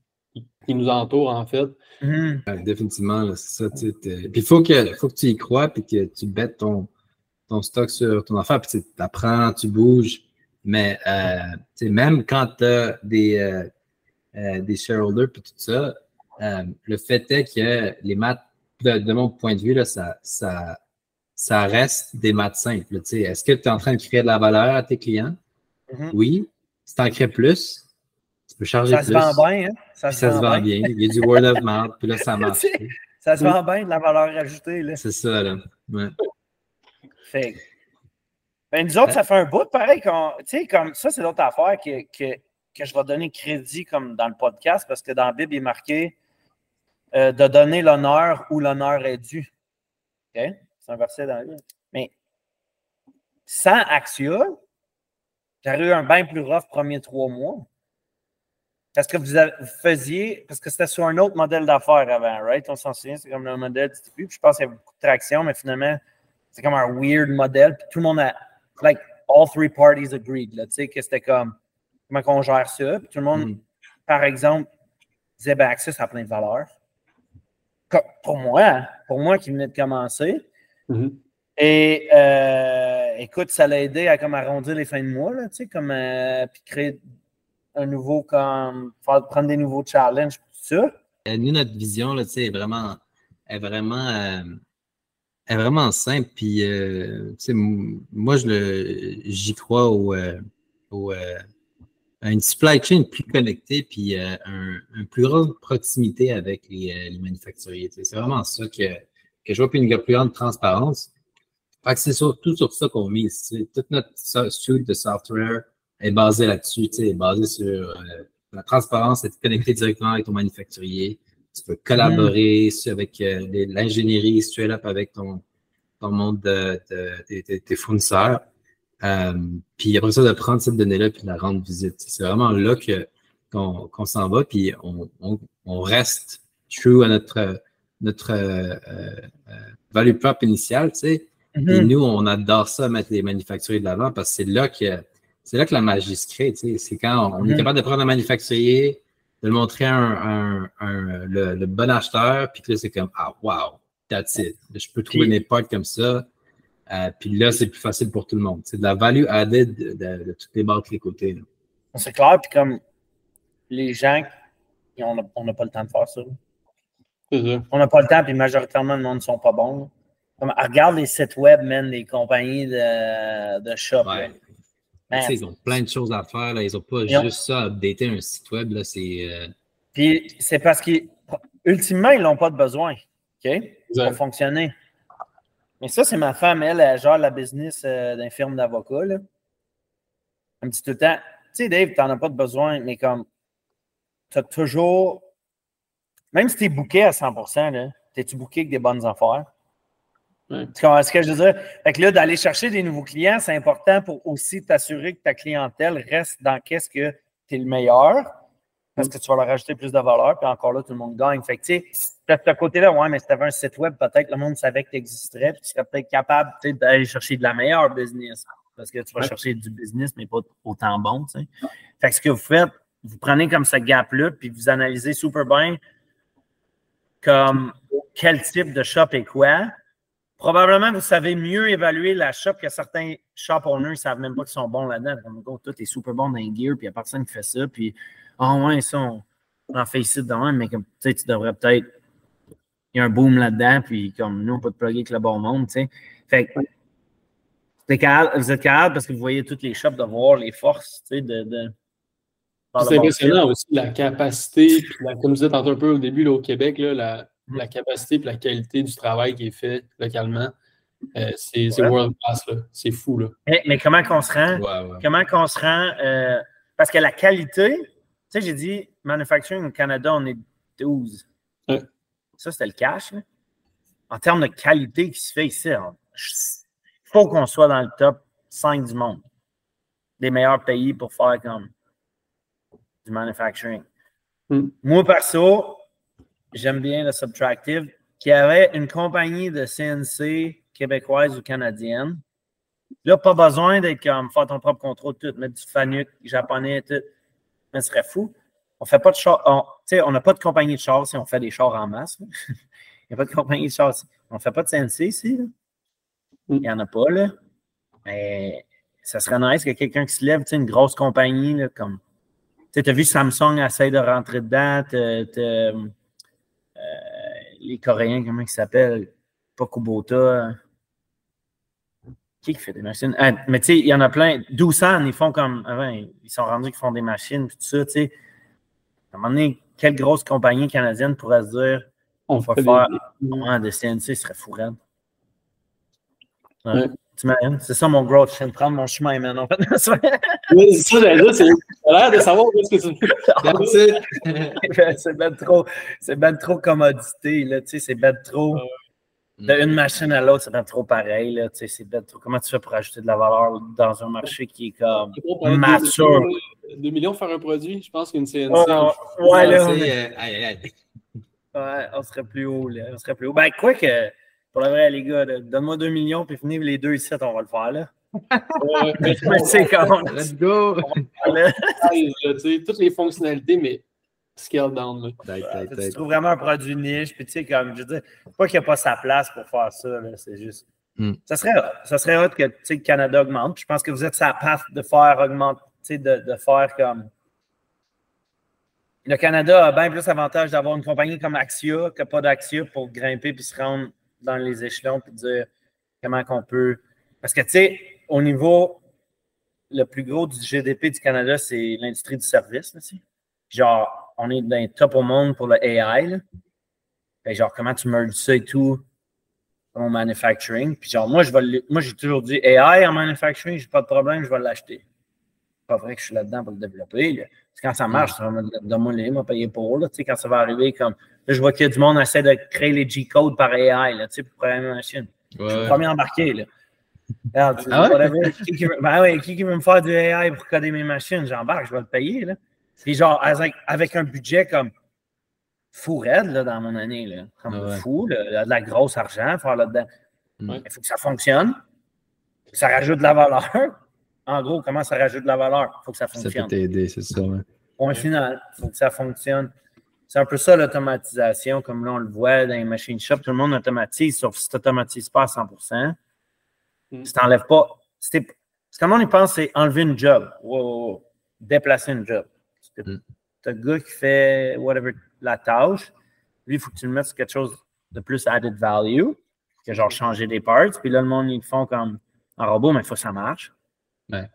qui, nous entourent, en fait. Mm-hmm. définitivement, c'est ça. Puis il faut que, faut que tu y crois, puis que tu bêtes ton, ton stock sur ton affaire, puis tu apprends, tu bouges. Mais euh, même quand tu as des, euh, euh, des shareholders, puis tout ça, le fait est que les maths de, mon point de vue, là, ça, ça, ça reste des maths simples. Est-ce que tu es en train de créer de la valeur à tes clients? Mm-hmm. Oui. Si tu en crées plus, tu peux charger plus. Ça se vend bien, hein? Ça, se, vend bien. Il y a du word of mouth, puis là, ça marche. ça se vend bien, de la valeur ajoutée. C'est ça, là. Ouais. Fait. Ben, nous autres, ça fait un bout pareil. Tu sais, comme ça, c'est l'autre affaire que, que, que, je vais donner crédit comme dans le podcast parce que dans la Bible, il est marqué euh, de donner l'honneur où l'honneur est dû. C'est un verset dans la Bible. Mais sans Axia, j'aurais eu un bien plus rough premier trois mois. Parce que vous, faisiez, parce que c'était sur un autre modèle d'affaires avant, right? On s'en souvient, c'est comme le modèle du Puis je pense qu'il y avait beaucoup de traction, mais finalement, c'est comme un weird modèle. Puis tout le monde a, like, all three parties agreed, tu sais, que c'était comme, comment on gère ça? Puis tout le monde, mm. par exemple, disait, ben, Access a plein de valeurs pour moi, pour moi qui venait de commencer. Mm-hmm. Et euh, écoute, ça l'a aidé à comme arrondir les fins de mois, là, tu sais, comme euh, puis créer un nouveau, comme prendre des nouveaux challenges, tout ça. Euh, nous, notre vision, là, tu sais, est vraiment, est vraiment, est vraiment simple. Puis, tu sais, moi, j'y crois au, au une supply chain plus connectée puis euh, un, une plus grande proximité avec les, euh, les manufacturiers. C'est vraiment ça que, que je vois, puis une plus grande transparence. C'est surtout sur ça qu'on mise. tu. Toute notre suite de software est basée là-dessus, tu sais, est basée sur euh, la transparence, être connecté directement avec ton manufacturier. Tu peux collaborer sur- avec euh, l'ingénierie, straight up avec ton, ton monde de, de- tes- tes- tes fournisseurs. Euh, puis après ça, de prendre cette donnée-là puis de la rendre visite. C'est vraiment là que qu'on qu'on s'en va, puis on, on, on reste true à notre, notre euh, euh, value prop initiale, tu sais. Mhm. Puis nous, on adore ça, mettre les manufacturiers de l'avant parce que c'est là que c'est là que la magie se crée. tu sais. C'est quand on, on est Mhm. capable de prendre un manufacturier, de le montrer à un, un- un- le, le bon acheteur, puis que là, c'est comme Ah wow, that's it. Je peux trouver Puis- mes potes comme ça. Euh, puis là, c'est plus facile pour tout le monde. C'est de la value added de, de, de toutes les tous les côtés. C'est clair, puis comme les gens, ils- on n'a pas le temps de faire ça. On n'a pas le temps, puis majoritairement, le monde ne sont pas bons. Comme, regarde les sites web, man, des compagnies de, de shop. Ouais. Man, ils ont plein de choses à faire. Là. Ils n'ont pas Ils ont- juste ça à updater un site web. Là. C'est, euh, Puis c'est parce qu'ultimement, ils n'ont pas de besoin. OK? Pour Exact. fonctionner. Mais ça, c'est ma femme, elle, elle gère la business euh, d'un firme d'avocats. là. Elle me dit tout le temps, tu sais, Dave, tu n'en as pas de besoin, mais comme tu as toujours. Même si tu es booké à 100 là, t'es-tu booké avec des bonnes affaires? Ouais. Tu comprends ce que je veux dire? Fait que là, d'aller chercher des nouveaux clients, c'est important pour aussi t'assurer que ta clientèle reste dans qu'est-ce que tu es le meilleur, parce que tu vas leur rajouter plus de valeur, puis encore là, tout le monde gagne. Fait que, tu sais, de ce côté-là, ouais, mais si tu avais un site web, peut-être le monde savait que tu existerais, puis tu serais peut-être capable d'aller chercher de la meilleure business. Parce que tu vas Ouais. chercher du business, mais pas autant bon. tu sais. Fait que ce que vous faites, vous prenez comme ce gap-là, puis vous analysez super bien comme quel type de shop est quoi. Probablement, vous savez mieux évaluer la shop que certains shop owners ne savent même pas qu'ils sont bons là-dedans. Comme, tout est super bon dans les gear, puis il n'y a personne qui fait ça. Puis, ah ouais, ça, on, on en fait ici dedans, mais comme, tu devrais peut-être. Il y a un boom là-dedans, puis comme nous, on peut te plugger avec le bon monde, tu sais. Fait que, vous êtes capable, parce que vous voyez toutes les shops, de voir les forces, tu sais, de. C'est impressionnant aussi la capacité, la- comme je disais tantôt un peu au début là, au Québec, là, la, Mm. la capacité et la qualité du travail qui est fait localement, euh, c'est Ouais. world class. là. C'est fou. Là. Mais, mais comment qu'on se rend? ouais, ouais. Comment qu'on se rend? euh, parce que la qualité, sais, j'ai dit, manufacturing au Canada, on est 12. Ouais. Ça, c'était le cash. là. En termes de qualité qui se fait ici, il faut qu'on soit dans le top 5 du monde. Des meilleurs pays pour faire comme du manufacturing. Mm. Moi, perso, j'aime bien le Subtractive, qui avait une compagnie de CNC québécoise ou canadienne. Là, pas besoin d'être comme faire ton propre contrôle, tout, mettre du fanuc japonais, tout. Mais ce serait fou. On fait pas de char. On n'a pas de compagnie de chars si on fait des chars en masse. Il n'y a pas de compagnie de chars. On ne fait pas de CNC ici. là. Mm. Il n'y en a pas, là. Mais ça serait nice que quelqu'un qui se lève, tu sais, une grosse compagnie, là, comme. Tu as vu Samsung essayer de rentrer dedans. t'as- t'as, euh, les Coréens, comment ils s'appellent? Pas Kubota. Qui qui fait des machines? Ah, mais tu sais, il y en a plein. Doucement, ils font comme. Avant, ils sont rendus qu'ils font des machines, puis tout ça, tu sais. À un moment donné, quelle grosse compagnie canadienne pourrait se dire On on va faire des- ouais, de CNC, ce serait fou, raide. Ouais. Ouais. C'est ça mon growth. Je viens de prendre mon chemin, man. En fait, Oui, c'est ça, j'allais dire, c'est l'air de savoir où est-ce que tu it. c'est ben trop, c'est ben trop commodité, là, tu sais, c'est ben trop. D'une machine à l'autre, c'est ben trop pareil, là, tu sais, c'est trop. Comment tu fais pour ajouter de la valeur dans un marché qui est comme mature? 2 millions faire un produit, je pense qu'une CNC. Oh, ouais, là, on, est- euh, aïe, aïe, aïe. ouais, on serait plus haut, là, on serait plus haut. Ben, quoi que, pour le vrai, les gars, donne-moi 2 millions, puis venez les deux ici, on va le faire, là. Ouais, mais c'est comme. Let's go! toutes les fonctionnalités, mais scale down. Là. Tu trouves vraiment un produit niche, puis tu sais, comme, je veux dire, pas qu'il n'y a pas sa place pour faire ça, là, c'est juste. Hmm. Ça serait, ça serait hot que tu sais, le Canada augmente. Je pense que vous êtes sur la path de faire augmenter, tu sais, de, de faire comme. Le Canada a bien plus avantage d'avoir une compagnie comme Axia que pas d'Axia pour grimper puis se rendre dans les échelons puis dire comment qu'on peut. Parce que, tu sais, au niveau le plus gros du GDP du Canada, c'est l'industrie du service. Là, tu sais. genre, on est dans les top au monde pour le AI. Là. Fait genre, comment tu merges ça et tout. mon manufacturing? Puis genre, moi, je vais moi j'ai toujours dit AI en manufacturing, j'ai pas de problème, je vais l'acheter. Pas vrai que je suis là-dedans pour le développer. là. Quand ça marche, ça va me m'a payé pour. Là, quand ça va arriver, comme là, je vois qu'il y a du monde qui essaie de créer les G-codes par AI là, pour programmer ma machine. Je suis le Ouais. premier embarqué. Là. Ah ouais? qui, ben ouais, qui qui veut me faire du AI pour coder mes machines? J'embarque, je vais le payer. Là. Puis genre, avec, avec un budget comme fou raide là, dans mon année. Là. Comme Ah ouais. fou, là, il y a de la grosse argent à faire là-dedans. Ouais. Il faut que ça fonctionne. Ça rajoute de la valeur. En gros, comment ça rajoute de la valeur? Il faut que ça Ça peut fonctionne. t'aider, c'est ça. ouais. Point final, il faut que ça fonctionne. C'est un peu ça l'automatisation, comme là on le voit dans les machines shop. Tout le monde automatise, sauf si tu n'automatises pas à 100 Mm. Si tu n'enlèves pas. Si t'es- Ce que le monde il pense, c'est enlever une job. Wow, wow, wow. Déplacer une job. Tu Mm. as le gars qui fait whatever la tâche. Lui, il faut que tu le mettes sur quelque chose de plus added value, que genre changer des parts. Puis là, le monde, ils le font comme un robot, mais il faut que ça marche. Ouais.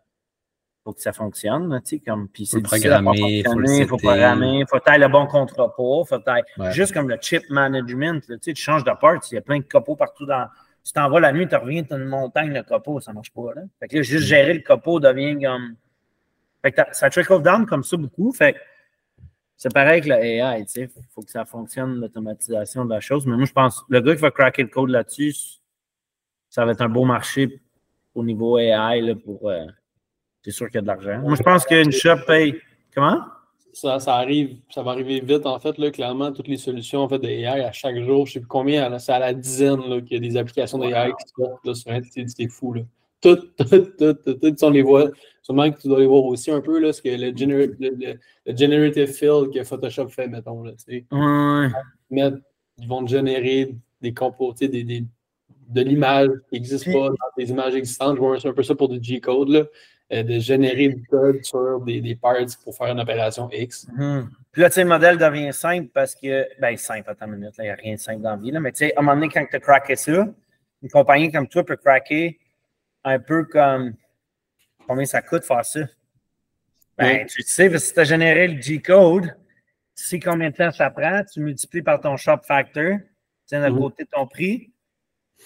faut que ça fonctionne. tu sais, comme, puis Faut c'est programmer, faut le faut programmer, faut tailler le bon contre-pot, faut. Ouais. Juste comme le chip management, là, tu sais, tu changes de parts, il y a plein de copeaux partout dans. Tu t'en vas la nuit, tu reviens, tu as une montagne de copeaux, ça marche pas. Là. Fait que là, Mm. juste gérer le copeau devient comme. Fait que ça trickle down comme ça beaucoup. Fait que c'est pareil avec le AI, sais. Faut, que ça fonctionne, l'automatisation de la chose. Mais moi, je pense, le gars qui va craquer le code là-dessus, ça va être un beau marché au niveau AI là, pour. euh, c'est sûr qu'il y a de l'argent. Moi, je pense qu'une shop paye. Comment? Ça, ça arrive, ça va arriver vite, en fait, là, clairement, toutes les solutions en fait, de AI à chaque jour, je ne sais plus combien, c'est à la dizaine qu'il y a des applications d'AI qui sortent là, sur Internet, c'est fou. Toutes, toutes, toutes, toutes, on les voit. Sûrement que tu dois les voir aussi un peu, là, ce que le, gener- le, le- le generative fill que Photoshop fait, mettons. Là, tu sais. Ouais. Mettre- ils vont générer des compos, des, des- de l'image qui n'existe pas dans des images existantes. Je vois un peu ça pour du G-code, là, euh, de générer du code sur des, des parts pour faire une opération X. Mhm. Puis là, tu sais, le modèle devient simple parce que, ben, simple, attends une minute, là, il n'y a rien de simple dans la vie, là, mais tu sais, à un moment donné, quand tu as craqué ça, une compagnie comme toi peut craquer un peu comme combien ça coûte faire ça. Ben, Oui. tu sais, parce que si tu as généré le G-code, tu sais combien de temps ça prend, tu multiplies par ton shop factor, tu sais, d'un Mhm. côté ton prix,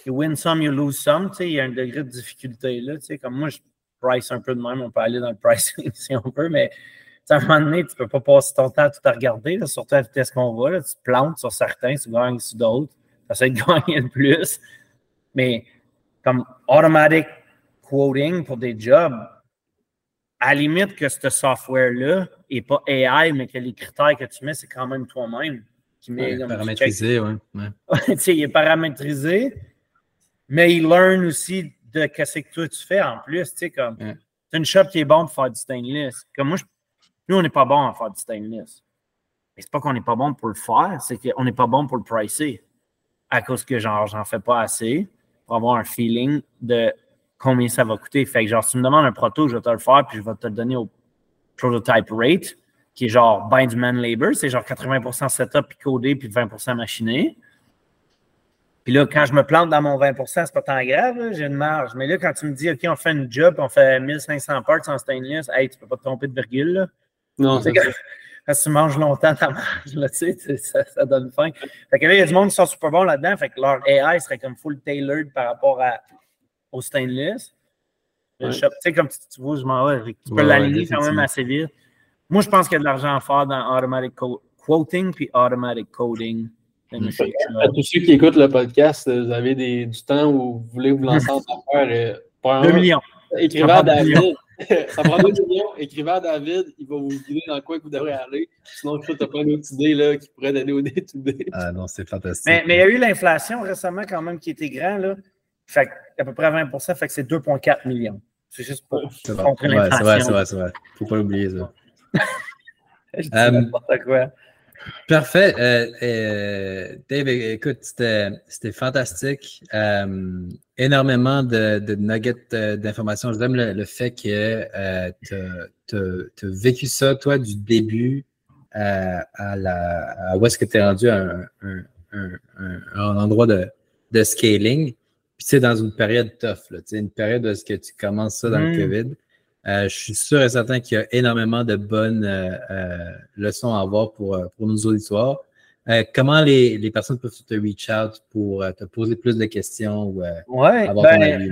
you win some, you lose some, tu sais, il y a un degré de difficulté là, tu sais, comme moi, je price un peu de même, on peut aller dans le pricing si on peut, mais à un moment donné, tu ne peux pas passer ton temps à tout à regarder, là, surtout à la vitesse qu'on va. Là, tu te plantes sur certains, tu gagnes sur d'autres. Tu essaies de gagner le plus. Mais comme automatic quoting pour des jobs, à la limite que ce software-là n'est pas AI, mais que les critères que tu mets, c'est quand même toi-même qui met Ouais, Paramétrisé, sais, il est paramétrisé, mais il learn aussi de qu'est-ce que toi tu fais en plus. Tu sais, comme, Ouais. c'est une shop qui est bon pour faire du stainless. Comme moi, je- nous, on n'est pas bon à faire du stainless. Mais c'est pas qu'on n'est pas bon pour le faire, c'est qu'on n'est pas bon pour le pricer. À cause que, genre, j'en fais pas assez pour avoir un feeling de combien ça va coûter. Fait que, genre, si tu me demandes un proto, je vais te le faire, puis je vais te le donner au prototype rate, qui est genre ben du man labor, c'est genre 80% setup puis codé, puis 20% machiné. Puis là, quand je me plante dans mon 20% c'est pas tant grave, j'ai une marge. Mais là, quand tu me dis, OK, on fait une job, on fait 1500 parts en stainless, hey, tu peux pas te tromper de virgule, là. Non, C'est. Parce que tu manges longtemps ta marge, là, tu sais, tu sais, ça, ça donne faim. Fait que là, il y a du monde qui sont super bons là-dedans, fait que leur AI serait comme full tailored par rapport à, au stainless. Le Ouais. shop, Tu sais, comme tu, tu vois, je m'en vais, tu peux Ouais, ouais, l'aligner quand même assez vite. Moi, je pense qu'il y a de l'argent à faire dans automatic co- quoting puis automatic coding. Mm. À tous ceux qui écoutent le podcast, euh, vous avez des, du temps où vous voulez vous lancer en affaires. euh, 2 premièrement, millions. Écrivez à David. ça prend 2 millions. Écrivez à David. Il va vous guider dans quoi que vous devrez aller. Sinon, tu n'as pas d'autres idées là, qui pourraient donner au day to day. Ah non, c'est fantastique. Mais, mais il y a eu l'inflation récemment quand même qui était grand, là. Fait que à peu près 20 fait que c'est 2,4 millions. C'est juste pour contrer Ouais, c'est vrai, l'inflation. c'est vrai, c'est vrai. Faut pas l'oublier, ça. Je dis Euh, n'importe quoi. Parfait. Euh, euh, Dave, écoute, c'était fantastique. Euh, énormément de, de nuggets d'informations. J'aime le, le fait que tu as vécu ça, toi, du début à, la, à où est-ce que tu es rendu à un, un, un- un endroit de, de scaling. Puis, tu sais, dans une période tough, là, une période où est-ce que tu commences ça dans Mm. le COVID. Euh, je suis sûr et certain qu'il y a énormément de bonnes euh, euh, leçons à avoir pour, euh, pour nos auditoires. Euh, comment les, les, personnes peuvent te reach out pour te poser plus de questions ou euh, ouais, avoir ben, ton avis?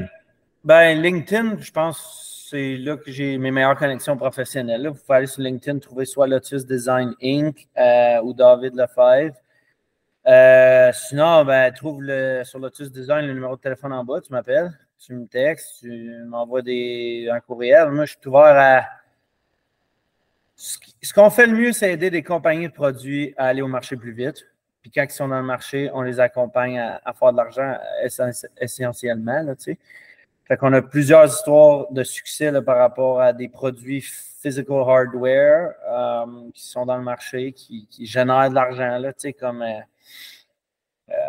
Ben, LinkedIn, je pense c'est là que j'ai mes meilleures connexions professionnelles. Vous pouvez aller sur LinkedIn, trouver soit Lotus Design Inc. ou David Lefebvre. Sinon, ben, trouve sur Lotus Design le numéro de téléphone en bas, tu m'appelles, tu me textes, tu m'envoies un courriel. Moi, je suis ouvert à ce qu'on fait le mieux, c'est aider des compagnies de produits à aller au marché plus vite. Puis quand ils sont dans le marché, on les accompagne à, faire de l'argent essentiellement. Là, fait qu'on a plusieurs histoires de succès par rapport à des produits physical hardware euh, qui sont dans le marché, qui, génèrent de l'argent. Là, comme euh, euh,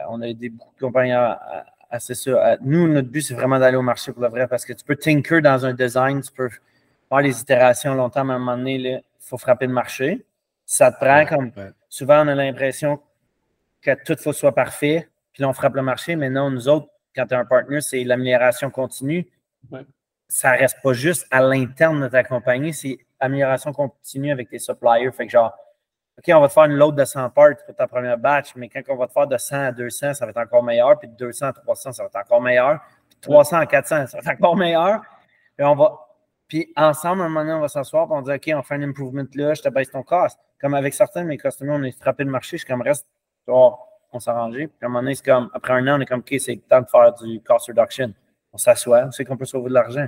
on a aidé beaucoup de compagnies à, c'est ça. Nous, notre but, c'est vraiment d'aller au marché pour le vrai parce que tu peux tinker dans un design, tu peux faire les itérations longtemps, mais à un moment donné, là, faut frapper le marché. Ça te prend comme. Souvent, on a l'impression que tout faut soit parfait, puis là, on frappe le marché, mais non, nous autres, quand tu as un partenaire, c'est l'amélioration continue. Ça ne reste pas juste à l'interne de ta compagnie, c'est amélioration continue avec tes suppliers. Fait que genre, OK, on va te faire une load de 100 parts pour ta première batch, mais quand on va te faire de 100 à 200, ça va être encore meilleur, puis de 200 à 300, ça va être encore meilleur, puis de 300 à 400, ça va être encore meilleur. Et on va, puis ensemble, un moment donné, on va s'asseoir et on dire OK, on fait un improvement là, je te baisse ton cost. Comme avec certains de mes customers, on est frappé le marché, je suis comme reste, on s'arrange. Puis à un moment donné, c'est comme, après un an, on est comme OK, c'est temps de faire du cost reduction. On s'assoit, on sait qu'on peut sauver de l'argent.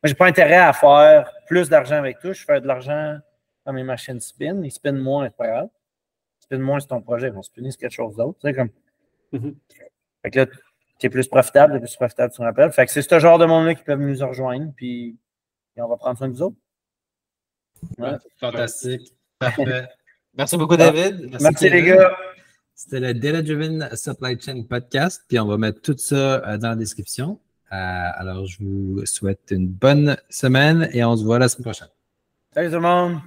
Moi, j'ai pas intérêt à faire plus d'argent avec toi. Je fais de l'argent dans mes machines spin. Ils spin moins, c'est pas grave. Spin moins, c'est ton projet. Ils vont spinner, c'est quelque chose d'autre. Tu sais, comme. Mm-hmm. Fait que là, tu es plus profitable, tu es plus profitable, tu me rappelles. Fait que c'est ce genre de monde-là qui peuvent nous rejoindre. Puis on va prendre soin de vous autres. fantastique. Parfait. Merci beaucoup, David. Merci, les gars. C'était le Data Driven Supply Chain Podcast. Puis on va mettre tout ça euh, dans la description. Euh, alors, je vous souhaite une bonne semaine et on se voit la semaine prochaine. Salut tout le monde.